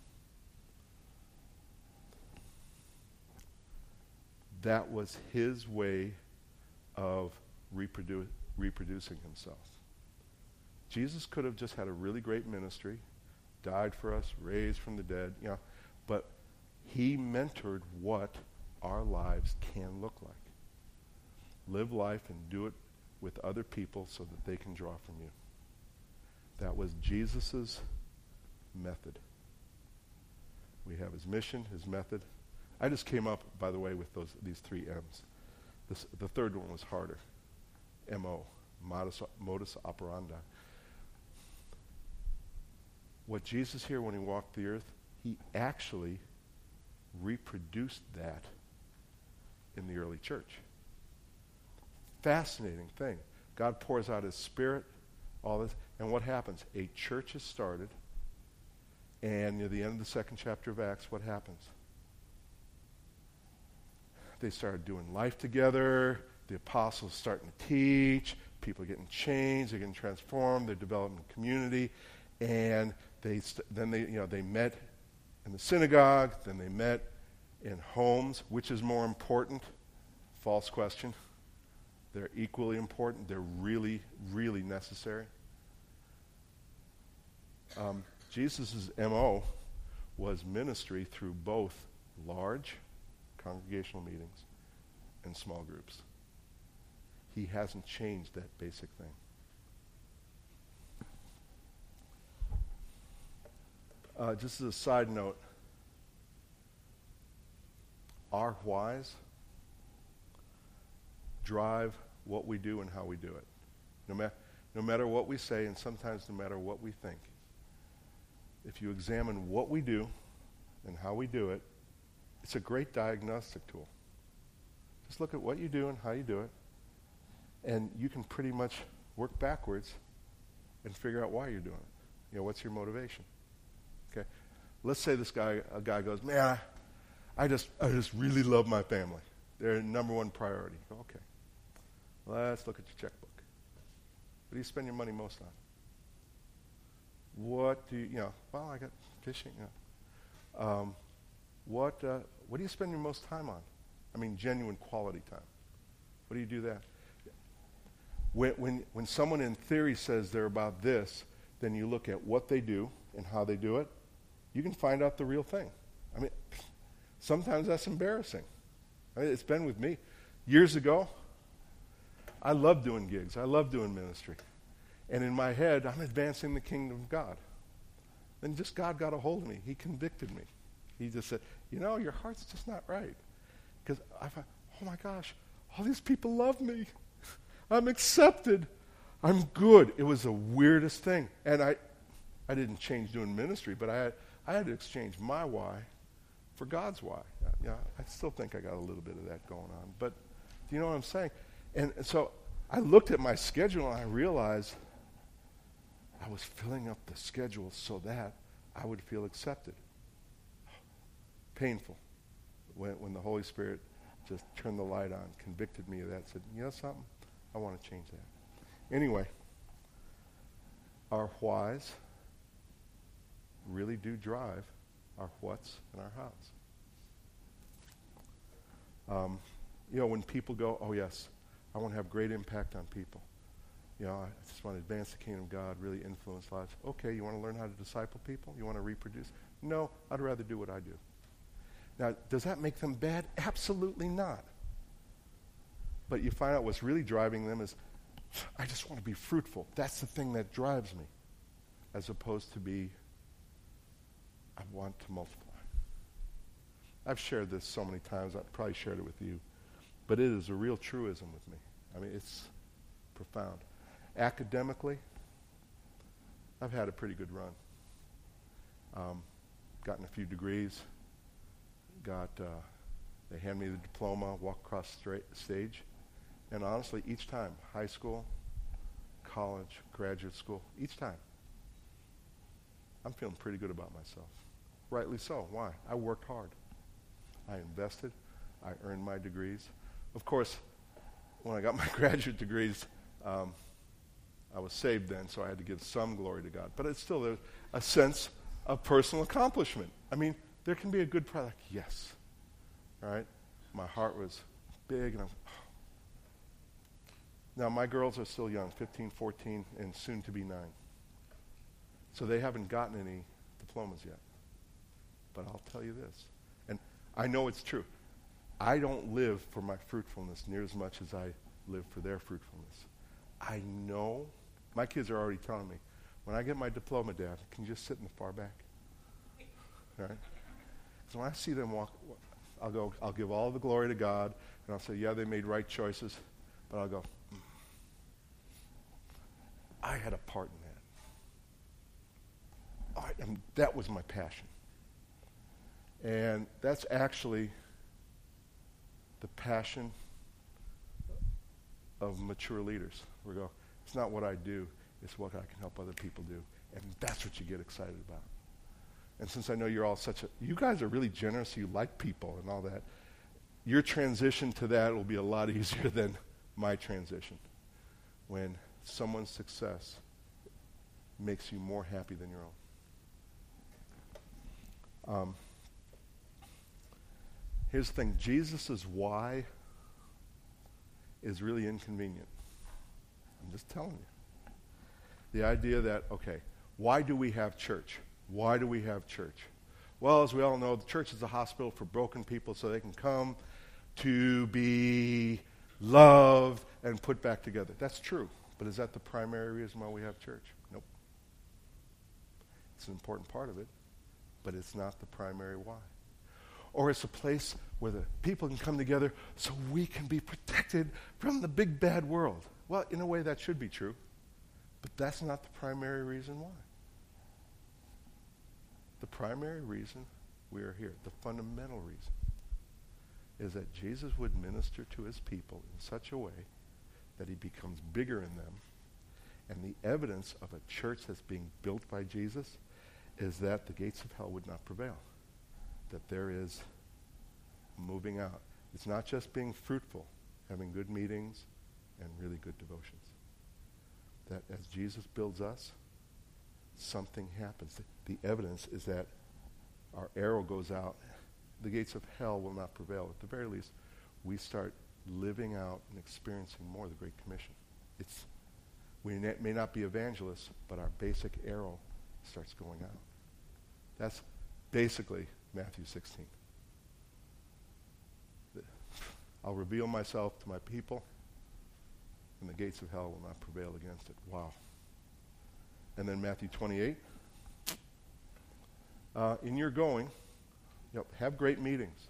That was his way of reprodu- reproducing himself. Jesus could have just had a really great ministry, died for us, raised from the dead, you know, but he mentored what our lives can look like. Live life and do it with other people so that they can draw from you. That was Jesus' method. We have his mission, his method. I just came up, by the way, with those these three M's. This, the third one was harder. M-O, modus, modus operandi. What Jesus here, when he walked the earth, he actually reproduced that in the early church. Fascinating thing. God pours out his spirit, all this, and what happens? A church is started, and near the end of the second chapter of Acts, what happens? They started doing life together. The apostles starting to teach. People are getting changed. They're getting transformed. They're developing community, and they st- then they you know they met in the synagogue. Then they met in homes. Which is more important? False question. They're equally important. They're really, really necessary. Um, Jesus' MO was ministry through both large congregational meetings and small groups. He hasn't changed that basic thing. Uh, just as a side note, our whys drive what we do and how we do it. No, ma- no matter what we say, and sometimes no matter what we think. If you examine what we do and how we do it, it's a great diagnostic tool. Just look at what you do and how you do it, and you can pretty much work backwards and figure out why you're doing it. You know, what's your motivation? Okay? Let's say this guy, a guy goes, man, I, I just, I just really love my family. They're number one priority. Okay. Let's look at your checkbook. What do you spend your money most on? What do you, you know, well, I got fishing. You know. um, what, uh, what do you spend your most time on? I mean, genuine quality time. What do you do that? When, when, when someone in theory says they're about this, then you look at what they do and how they do it. You can find out the real thing. I mean, sometimes that's embarrassing. I mean, it's been with me. Years ago, I love doing gigs. I love doing ministry. And in my head, I'm advancing the kingdom of God. Then just God got a hold of me. He convicted me. He just said, you know, your heart's just not right. Because I thought, oh my gosh, all these people love me. I'm accepted. I'm good. It was the weirdest thing. And I, I didn't change doing ministry, but I had, I had to exchange my why for God's why. Yeah, I still think I got a little bit of that going on. But do you know what I'm saying? And, and so I looked at my schedule and I realized I was filling up the schedule so that I would feel accepted. Painful when, when the Holy Spirit just turned the light on, convicted me of that, said, you know something? I want to change that. Anyway, our whys really do drive our whats and our hows. Um, you know, when people go, oh, yes, I want to have great impact on people. You know, I just want to advance the kingdom of God, really influence lives. Okay, you want to learn how to disciple people? You want to reproduce? No, I'd rather do what I do. Now, does that make them bad? Absolutely not. But you find out what's really driving them is, I just want to be fruitful. That's the thing that drives me, as opposed to be, I want to multiply. I've shared this so many times, I've probably shared it with you, but it is a real truism with me. I mean, it's profound. Academically, I've had a pretty good run. Um, gotten a few degrees, got, uh, they hand me the diploma, walk across the stage. And honestly, each time, high school, college, graduate school, each time, I'm feeling pretty good about myself. Rightly so. Why? I worked hard. I invested. I earned my degrees. Of course, when I got [laughs] my graduate degrees, um, I was saved then, so I had to give some glory to God. But it's still a, a sense of personal accomplishment. I mean, there can be a good product. Yes. All right? My heart was big, and I'm. Now, my girls are still young 15, 14, and soon to be 9. So they haven't gotten any diplomas yet. But I'll tell you this, and I know it's true. I don't live for my fruitfulness near as much as I live for their fruitfulness. I know, my kids are already telling me, when I get my diploma, Dad, can you just sit in the far back? [laughs] Right? So when I see them walk, I'll go, I'll give all the glory to God, and I'll say, yeah, they made right choices, but I'll go. I had a part in that. I, that was my passion. And that's actually the passion of mature leaders. We go, it's not what I do, it's what I can help other people do. And that's what you get excited about. And since I know you're all such a, you guys are really generous, you like people and all that, your transition to that will be a lot [laughs] easier than my transition. When someone's success makes you more happy than your own. Um, here's the thing Jesus' why is really inconvenient. I'm just telling you. The idea that, okay, why do we have church? Why do we have church? Well, as we all know, the church is a hospital for broken people so they can come to be loved and put back together. That's true. But is that the primary reason why we have church? Nope. It's an important part of it, but it's not the primary why. Or it's a place where the people can come together so we can be protected from the big bad world. Well, in a way, that should be true, but that's not the primary reason why. The primary reason we are here, the fundamental reason, is that Jesus would minister to his people in such a way that he becomes bigger in them. And the evidence of a church that's being built by Jesus is that the gates of hell would not prevail. That there is moving out. It's not just being fruitful, having good meetings and really good devotions. That as Jesus builds us, something happens. The, evidence is that our arrow goes out. The gates of hell will not prevail. At the very least, we start living out and experiencing more the Great Commission. It's, we may not be evangelists, but our basic arrow starts going out. That's basically Matthew 16. I'll reveal myself to my people, and the gates of hell will not prevail against it. Wow. And then Matthew 28. Uh, in your going, you know, have great meetings,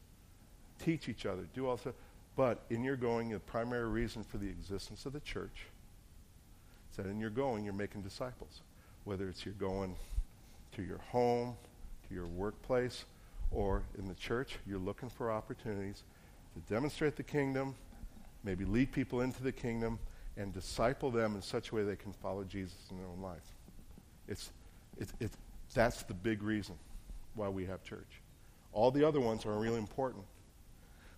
teach each other, do all stuff. But in your going, the primary reason for the existence of the church is that in your going, you're making disciples. Whether it's you're going to your home, to your workplace, or in the church, you're looking for opportunities to demonstrate the kingdom, maybe lead people into the kingdom, and disciple them in such a way they can follow Jesus in their own life. It's, it's, it's, that's the big reason why we have church. All the other ones are really important.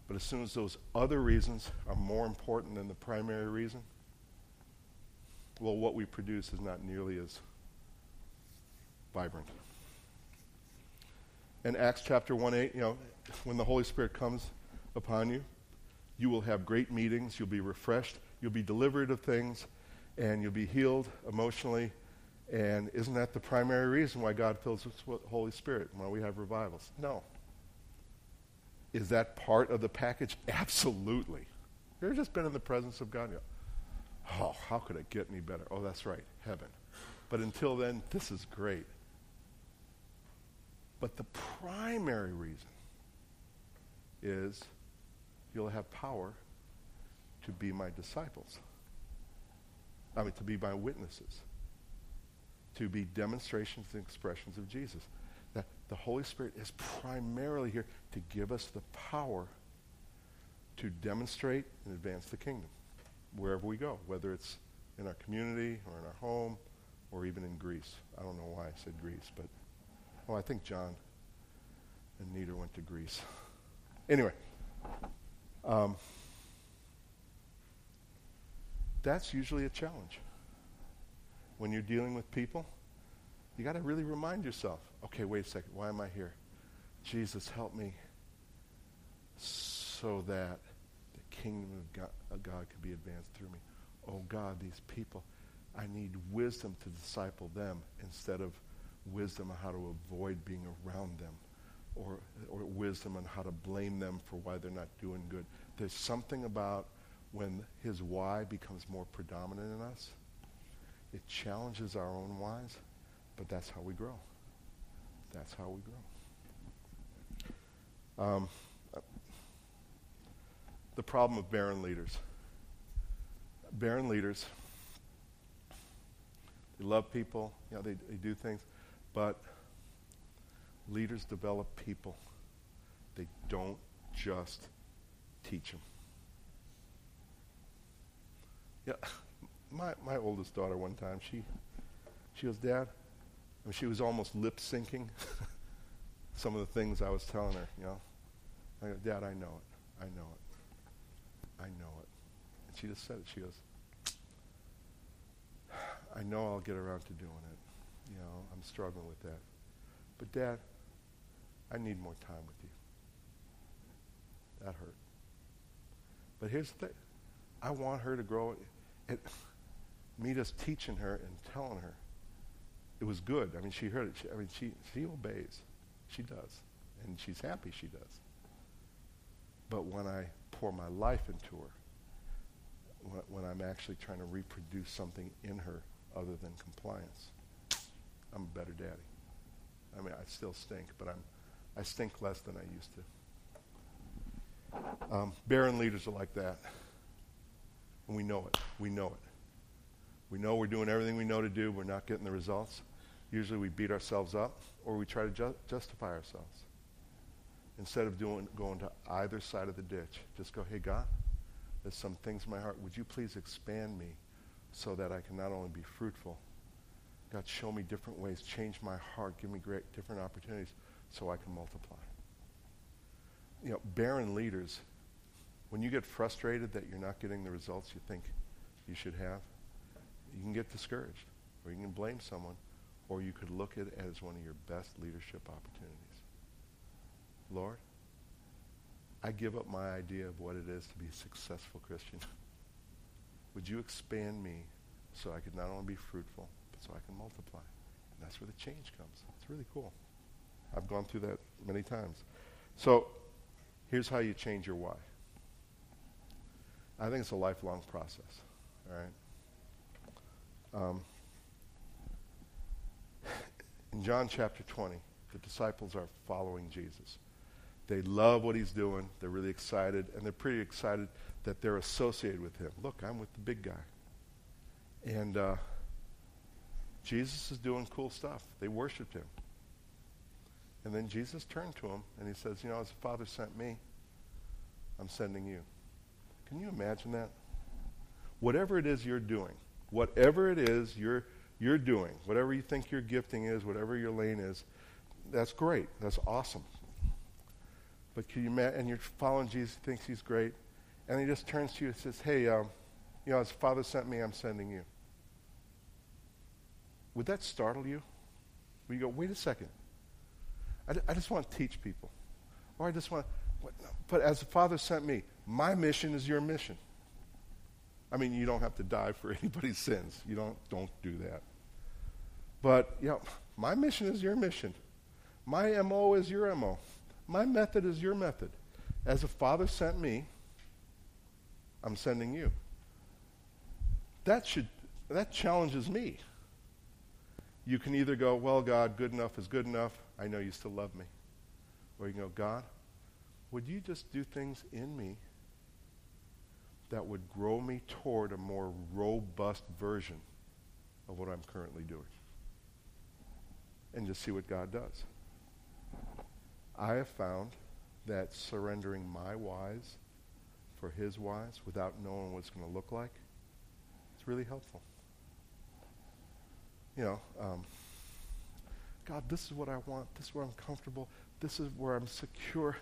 But as soon as those other reasons are more important than the primary reason, well, what we produce is not nearly as vibrant. In Acts chapter 1 8, you know, when the Holy Spirit comes upon you, you will have great meetings, you'll be refreshed, you'll be delivered of things, and you'll be healed emotionally. And isn't that the primary reason why God fills us with the Holy Spirit, why we have revivals? No. Is that part of the package? [laughs] Absolutely. You ever just been in the presence of God? oh, how could it get any better? Oh, that's right, heaven. But until then, this is great. But the primary reason is you'll have power to be my disciples. I mean, to be my witnesses. To be demonstrations and expressions of Jesus that the Holy Spirit is primarily here to give us the power to demonstrate and advance the kingdom wherever we go, whether it's in our community or in our home or even in Greece. I don't know why I said Greece, but oh, I think John and Nita went to Greece. Anyway, um, that's usually a challenge when you're dealing with people you got to really remind yourself okay, wait a second. Why am I here? Jesus, help me so that the kingdom of God, of God could be advanced through me. Oh, God, these people, I need wisdom to disciple them instead of wisdom on how to avoid being around them or, or wisdom on how to blame them for why they're not doing good. There's something about when his why becomes more predominant in us, it challenges our own whys but that's how we grow. That's how we grow. Um, the problem of barren leaders. Barren leaders, they love people, you know, they, they do things, but leaders develop people. They don't just teach them. Yeah, [laughs] my, my oldest daughter one time, she, she goes, Dad, mean, she was almost lip syncing [laughs] some of the things I was telling her, you know. I go, Dad, I know it. I know it. I know it. And she just said it. She goes, I know I'll get around to doing it. You know, I'm struggling with that. But Dad, I need more time with you. That hurt. But here's the thing. I want her to grow. It, me just teaching her and telling her it was good. I mean, she heard it. She, I mean, she, she obeys. She does. And she's happy she does. But when I pour my life into her, when, when I'm actually trying to reproduce something in her other than compliance, I'm a better daddy. I mean, I still stink, but I'm, I stink less than I used to. Um, barren leaders are like that. And we know it. We know it. We know we're doing everything we know to do. We're not getting the results. Usually we beat ourselves up or we try to ju- justify ourselves. Instead of doing, going to either side of the ditch, just go, hey, God, there's some things in my heart. Would you please expand me so that I can not only be fruitful, God, show me different ways, change my heart, give me great different opportunities so I can multiply. You know, barren leaders, when you get frustrated that you're not getting the results you think you should have, you can get discouraged, or you can blame someone, or you could look at it as one of your best leadership opportunities. Lord, I give up my idea of what it is to be a successful Christian. [laughs] Would you expand me so I could not only be fruitful, but so I can multiply? And that's where the change comes. It's really cool. I've gone through that many times. So here's how you change your why. I think it's a lifelong process. All right. Um, in John chapter 20, the disciples are following Jesus. They love what he's doing. They're really excited, and they're pretty excited that they're associated with him. Look, I'm with the big guy. And uh, Jesus is doing cool stuff. They worshiped him. And then Jesus turned to him and he says, You know, as the Father sent me, I'm sending you. Can you imagine that? Whatever it is you're doing, whatever it is you're, you're doing, whatever you think your gifting is, whatever your lane is, that's great. That's awesome. But can you and you're following Jesus, thinks he's great, and he just turns to you and says, Hey, um, you know, as Father sent me, I'm sending you. Would that startle you? Would you go, wait a second. I, d- I just want to teach people. Or I just want to, but as the Father sent me, my mission is your mission. I mean, you don't have to die for [laughs] anybody's sins. You don't, don't do that. But, you know, my mission is your mission. My MO is your MO. My method is your method. As the Father sent me, I'm sending you. That should that challenges me. You can either go, well, God, good enough is good enough. I know you still love me. Or you can go, God, would you just do things in me that would grow me toward a more robust version of what I'm currently doing? And just see what God does. I have found that surrendering my whys for his whys without knowing what it's going to look like, it's really helpful. You know, um, God, this is what I want. This is where I'm comfortable. This is where I'm secure.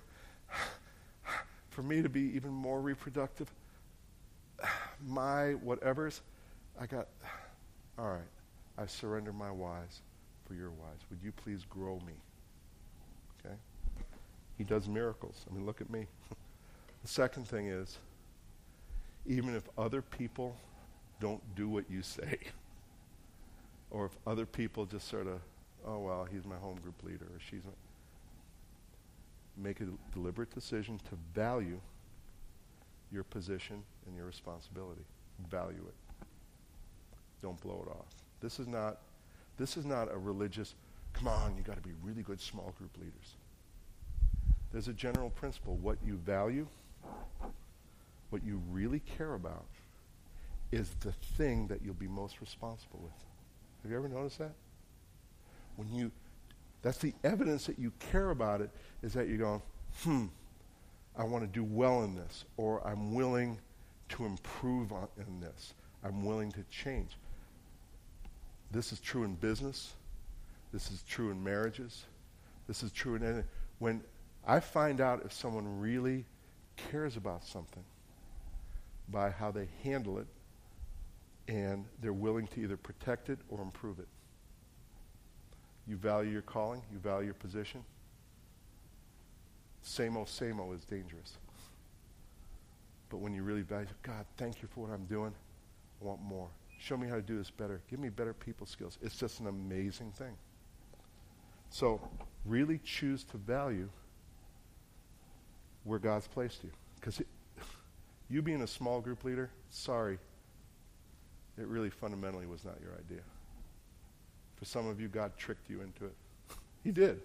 [sighs] For me to be even more reproductive, [sighs] my whatever's, I got, [sighs] all right, I surrender my whys for your whys. Would you please grow me? Okay? He does miracles. I mean, look at me. [laughs] the second thing is, even if other people don't do what you say, [laughs] or if other people just sort of, oh, well, he's my home group leader, or she's my, make a deliberate decision to value your position and your responsibility. Value it. Don't blow it off. This is not, this is not a religious, come on, you got to be really good small group leaders. There's a general principle. What you value, what you really care about, is the thing that you'll be most responsible with. Have you ever noticed that? When you, that's the evidence that you care about it, is that you're going, hmm, I want to do well in this, or I'm willing to improve on, in this. I'm willing to change. This is true in business. This is true in marriages. This is true in anything. When I find out if someone really cares about something by how they handle it and they're willing to either protect it or improve it. You value your calling, you value your position. Same old, same old is dangerous. But when you really value, God, thank you for what I'm doing. I want more. Show me how to do this better. Give me better people skills. It's just an amazing thing. So, really choose to value where God's placed you. Because [laughs] you being a small group leader, sorry, it really fundamentally was not your idea. For some of you, God tricked you into it. [laughs] he did,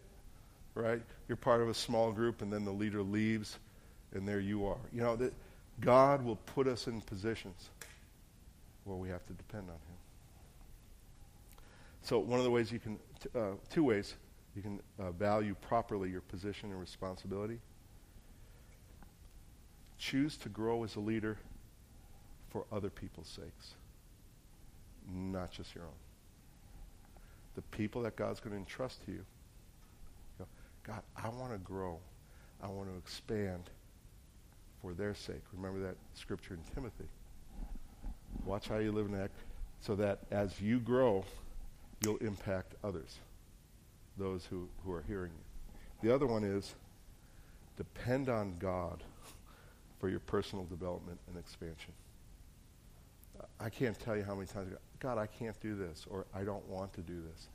right? You're part of a small group, and then the leader leaves, and there you are. You know, that God will put us in positions where we have to depend on Him. So, one of the ways you can, t- uh, two ways you can uh, value properly your position and responsibility. Choose to grow as a leader for other people's sakes, not just your own. The people that God's going to entrust to you, God, I want to grow. I want to expand for their sake. Remember that scripture in Timothy. Watch how you live and act so that as you grow, you'll impact others, those who, who are hearing you. The other one is depend on God for your personal development and expansion. I can't tell you how many times, God, I can't do this, or I don't want to do this.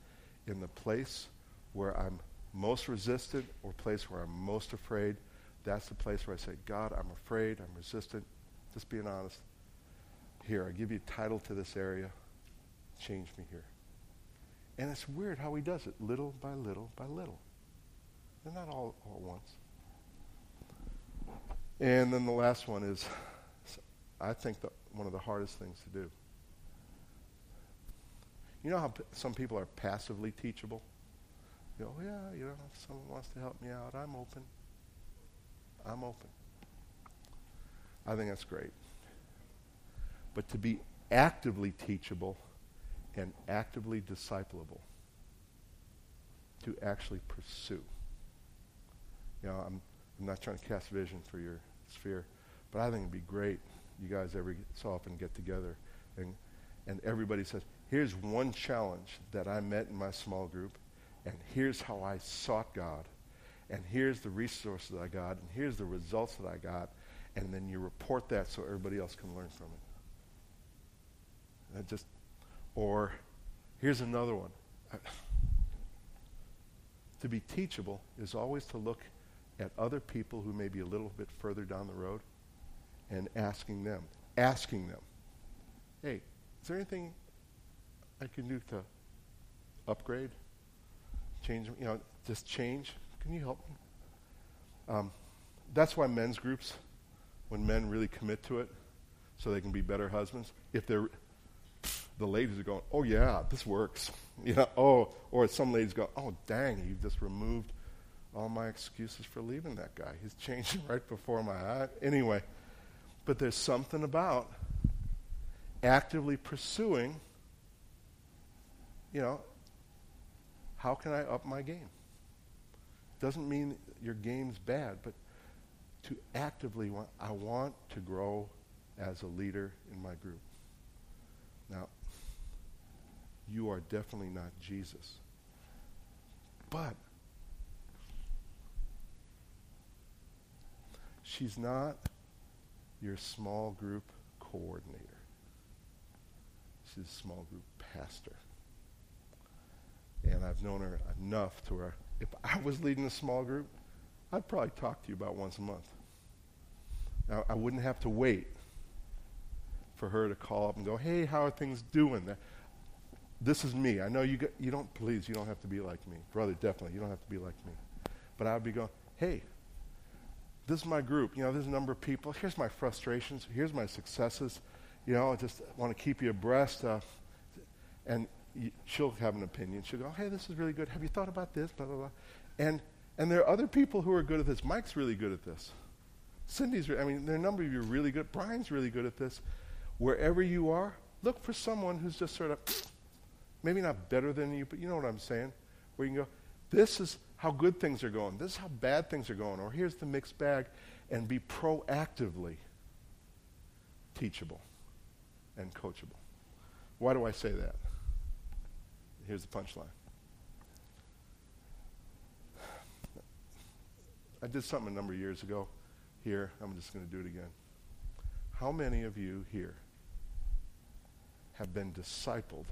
In the place where I'm most resistant or place where I'm most afraid, that's the place where I say, God, I'm afraid, I'm resistant. Just being honest. Here, I give you title to this area. Change me here. And it's weird how he does it, little by little by little. And not all, all at once. And then the last one is, I think, the, one of the hardest things to do. You know how p- some people are passively teachable? Oh, yeah, you know, if someone wants to help me out, I'm open. I'm open. I think that's great. But to be actively teachable and actively discipleable, to actually pursue. You know, I'm, I'm not trying to cast vision for your sphere, but I think it'd be great you guys every so often get together and, and everybody says, here's one challenge that I met in my small group, and here's how I sought God and here's the resources I got, and here's the results that I got, and then you report that so everybody else can learn from it. That just, or here's another one. [sighs] to be teachable is always to look at other people who may be a little bit further down the road and asking them, asking them, hey, is there anything I can do to upgrade, change, you know, just change? Can you help me? Um, that's why men's groups, when men really commit to it, so they can be better husbands, if they're the ladies are going, oh yeah, this works. [laughs] You know, oh, or some ladies go, oh dang, you just removed all my excuses for leaving that guy. He's [laughs] changing right before my eye. Anyway, but there's something about actively pursuing, you know, how can I up my game? Doesn't mean your game's bad, but to actively want, I want to grow as a leader in my group. Now, you are definitely not Jesus. But she's not your small group coordinator. She's a small group pastor. And I've known her enough to where if I was leading a small group, I'd probably talk to you about once a month. Now, I wouldn't have to wait for her to call up and go, hey, how are things doing? This is me. I know you, got, you don't, please, you don't have to be like me. Brother, definitely, you don't have to be like me. But I would be going, hey, this is my group. You know, there's a number of people. Here's my frustrations. Here's my successes. You know, I just want to keep you abreast. Uh, and she'll have an opinion. She'll go, hey, this is really good. Have you thought about this? Blah, blah, blah. And, and there are other people who are good at this. Mike's really good at this. Cindy's, re- I mean, there are a number of you really good. Brian's really good at this. Wherever you are, look for someone who's just sort of, maybe not better than you, but you know what I'm saying? Where you can go, this is how good things are going. This is how bad things are going. Or here's the mixed bag. And be proactively teachable and coachable. Why do I say that? here's the punchline. I did something a number of years ago here. I'm just going to do it again. How many of you here have been discipled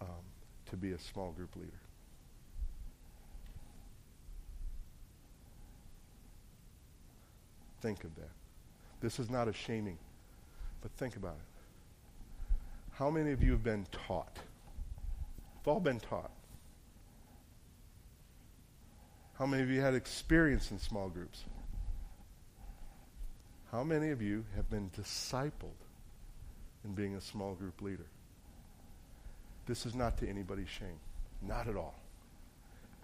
um, to be a small group leader? Think of that. This is not a shaming, but think about it. How many of you have been taught? We've all been taught. How many of you had experience in small groups? How many of you have been discipled in being a small group leader? This is not to anybody's shame. Not at all.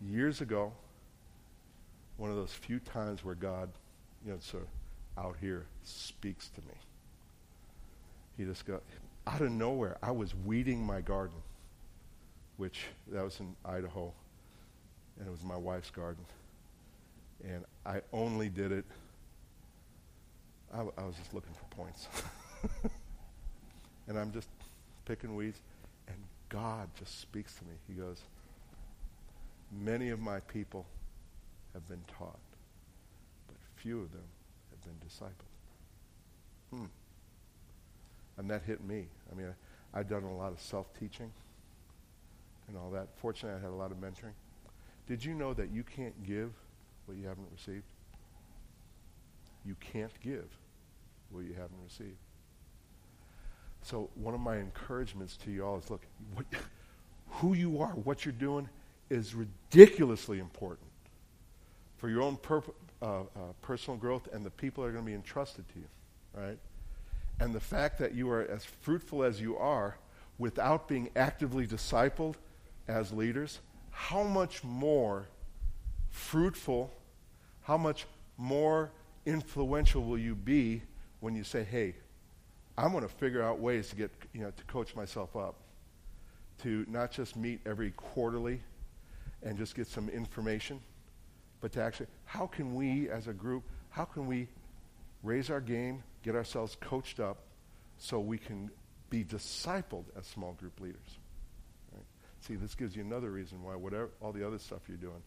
Years ago, one of those few times where God, you know, sort of out here speaks to me. He just got out of nowhere. I was weeding my garden, which that was in Idaho, and it was my wife's garden. And I only did it. I, I was just looking for points, [laughs] and I'm just picking weeds, and God just speaks to me. He goes, "Many of my people." have been taught, but few of them have been discipled. Hmm. And that hit me. I mean, I, I'd done a lot of self-teaching and all that. Fortunately, I had a lot of mentoring. Did you know that you can't give what you haven't received? You can't give what you haven't received. So one of my encouragements to you all is, look, what, who you are, what you're doing is ridiculously important for your own uh, uh, personal growth and the people that are going to be entrusted to you, right? And the fact that you are as fruitful as you are without being actively discipled as leaders, how much more fruitful, how much more influential will you be when you say, hey, I'm going to figure out ways to get, you know, to coach myself up, to not just meet every quarterly and just get some information, but to actually, how can we as a group, how can we raise our game, get ourselves coached up so we can be discipled as small group leaders? Right? See, this gives you another reason why whatever all the other stuff you're doing,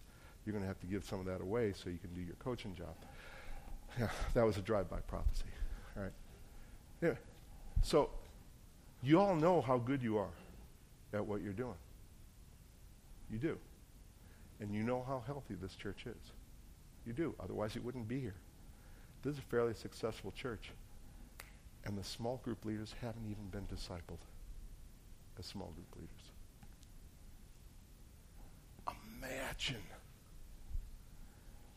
you're going to have to give some of that away so you can do your coaching job. Yeah, that was a drive-by prophecy. All right. Yeah. So you all know how good you are at what you're doing. You do. And you know how healthy this church is. You do. Otherwise, you wouldn't be here. This is a fairly successful church. And the small group leaders haven't even been discipled as small group leaders. Imagine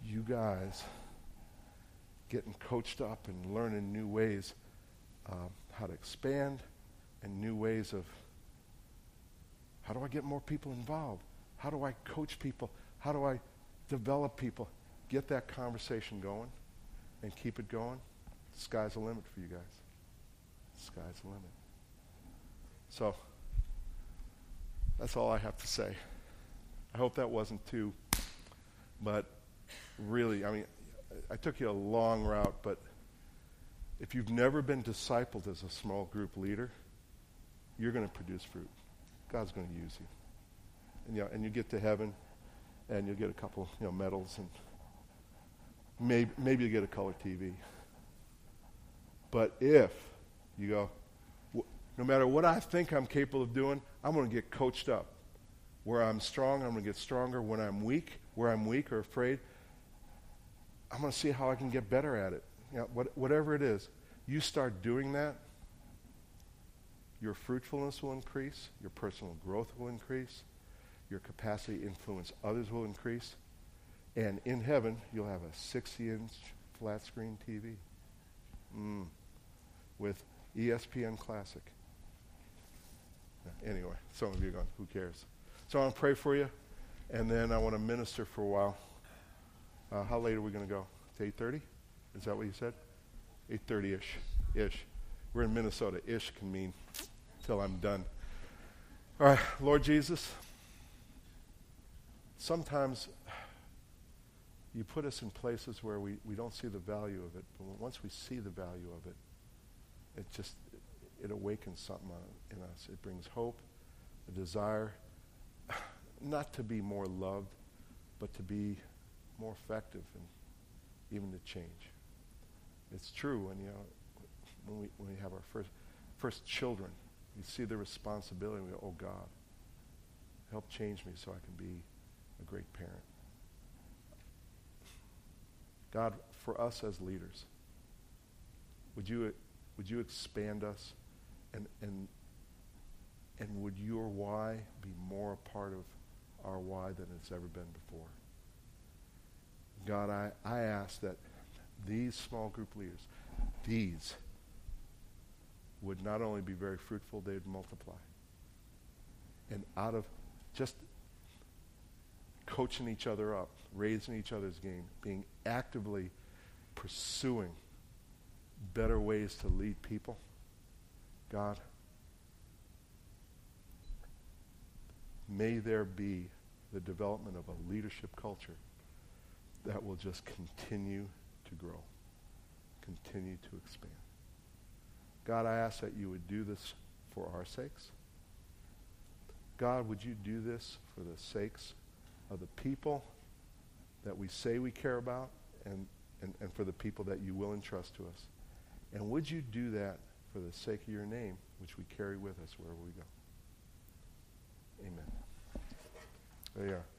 you guys getting coached up and learning new ways uh, how to expand and new ways of how do I get more people involved? How do I coach people? How do I develop people? Get that conversation going and keep it going. The sky's the limit for you guys. Sky's the limit. So, that's all I have to say. I hope that wasn't too, but really, I mean, I took you a long route, but if you've never been discipled as a small group leader, you're going to produce fruit. God's going to use you and, you know, and you get to heaven, and you'll get a couple you know, medals, and maybe, maybe you get a color TV. But if you go, no matter what I think I'm capable of doing, I'm going to get coached up. Where I'm strong, I'm going to get stronger. When I'm weak, where I'm weak or afraid, I'm going to see how I can get better at it. You know, what, whatever it is, you start doing that, your fruitfulness will increase, your personal growth will increase, your capacity to influence others will increase. And in heaven, you'll have a 60 inch flat screen TV mm. with ESPN Classic. Anyway, some of you are going, who cares? So I want to pray for you, and then I want to minister for a while. Uh, how late are we going to go? To 8.30? Is that what you said? 8.30-ish. Ish. We're in Minnesota. Ish can mean till I'm done. All right, Lord Jesus sometimes you put us in places where we, we don't see the value of it, but once we see the value of it, it just it awakens something in us. It brings hope, a desire, [sighs] not to be more loved, but to be more effective and even to change. It's true when you know when we when we have our first first children, you see the responsibility and we go, Oh God, help change me so I can be a great parent. God, for us as leaders, Would you, would you expand us? And, and, and would your why be more a part of our why than it's ever been before? God, I, I ask that these small group leaders, these, would not only be very fruitful, they would multiply. And out of just coaching each other up, raising each other's game, being actively pursuing better ways to lead people, God, may there be the development of a leadership culture that will just continue to grow, continue to expand. God, I ask that you would do this for our sakes. God, would you do this for the sakes of the people that we say we care about and, and, and for the people that you will entrust to us? And would you do that for the sake of your name, which we carry with us wherever we go? Amen. There you are.